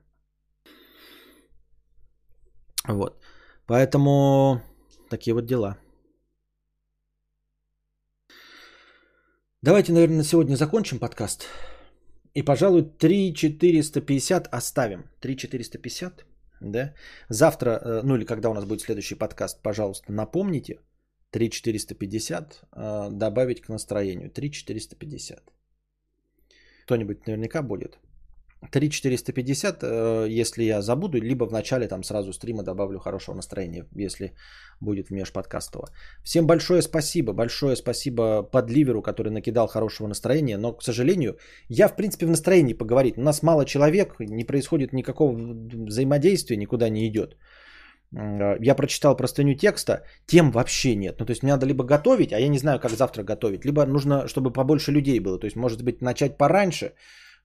Вот. Поэтому такие вот дела. Давайте, наверное, на сегодня закончим подкаст. И, пожалуй, 3450 оставим. 3450, да? Завтра, э, ну или когда у нас будет следующий подкаст, пожалуйста, напомните. 3450 э, добавить к настроению. 3450. Кто-нибудь наверняка будет. 3450, э, если я забуду, либо в начале там сразу стрима добавлю хорошего настроения, если будет межподкастово. Всем большое спасибо, большое спасибо подливеру, который накидал хорошего настроения, но, к сожалению, я, в принципе, в настроении поговорить. У нас мало человек, не происходит никакого взаимодействия, никуда не идет. Э, я прочитал простыню текста, тем вообще нет. Ну, то есть мне надо либо готовить, а я не знаю, как завтра готовить, либо нужно, чтобы побольше людей было. То есть, может быть, начать пораньше,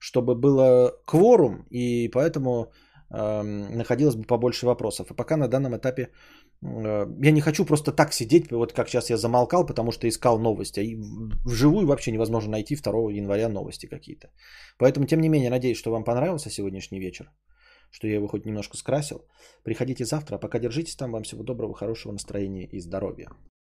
чтобы было кворум, и поэтому э, находилось бы побольше вопросов. А пока на данном этапе э, я не хочу просто так сидеть, вот как сейчас я замолкал, потому что искал новости. И вживую вообще невозможно найти 2 января новости какие-то. Поэтому, тем не менее, надеюсь, что вам понравился сегодняшний вечер что я его хоть немножко скрасил. Приходите завтра, а пока держитесь там. Вам всего доброго, хорошего настроения и здоровья.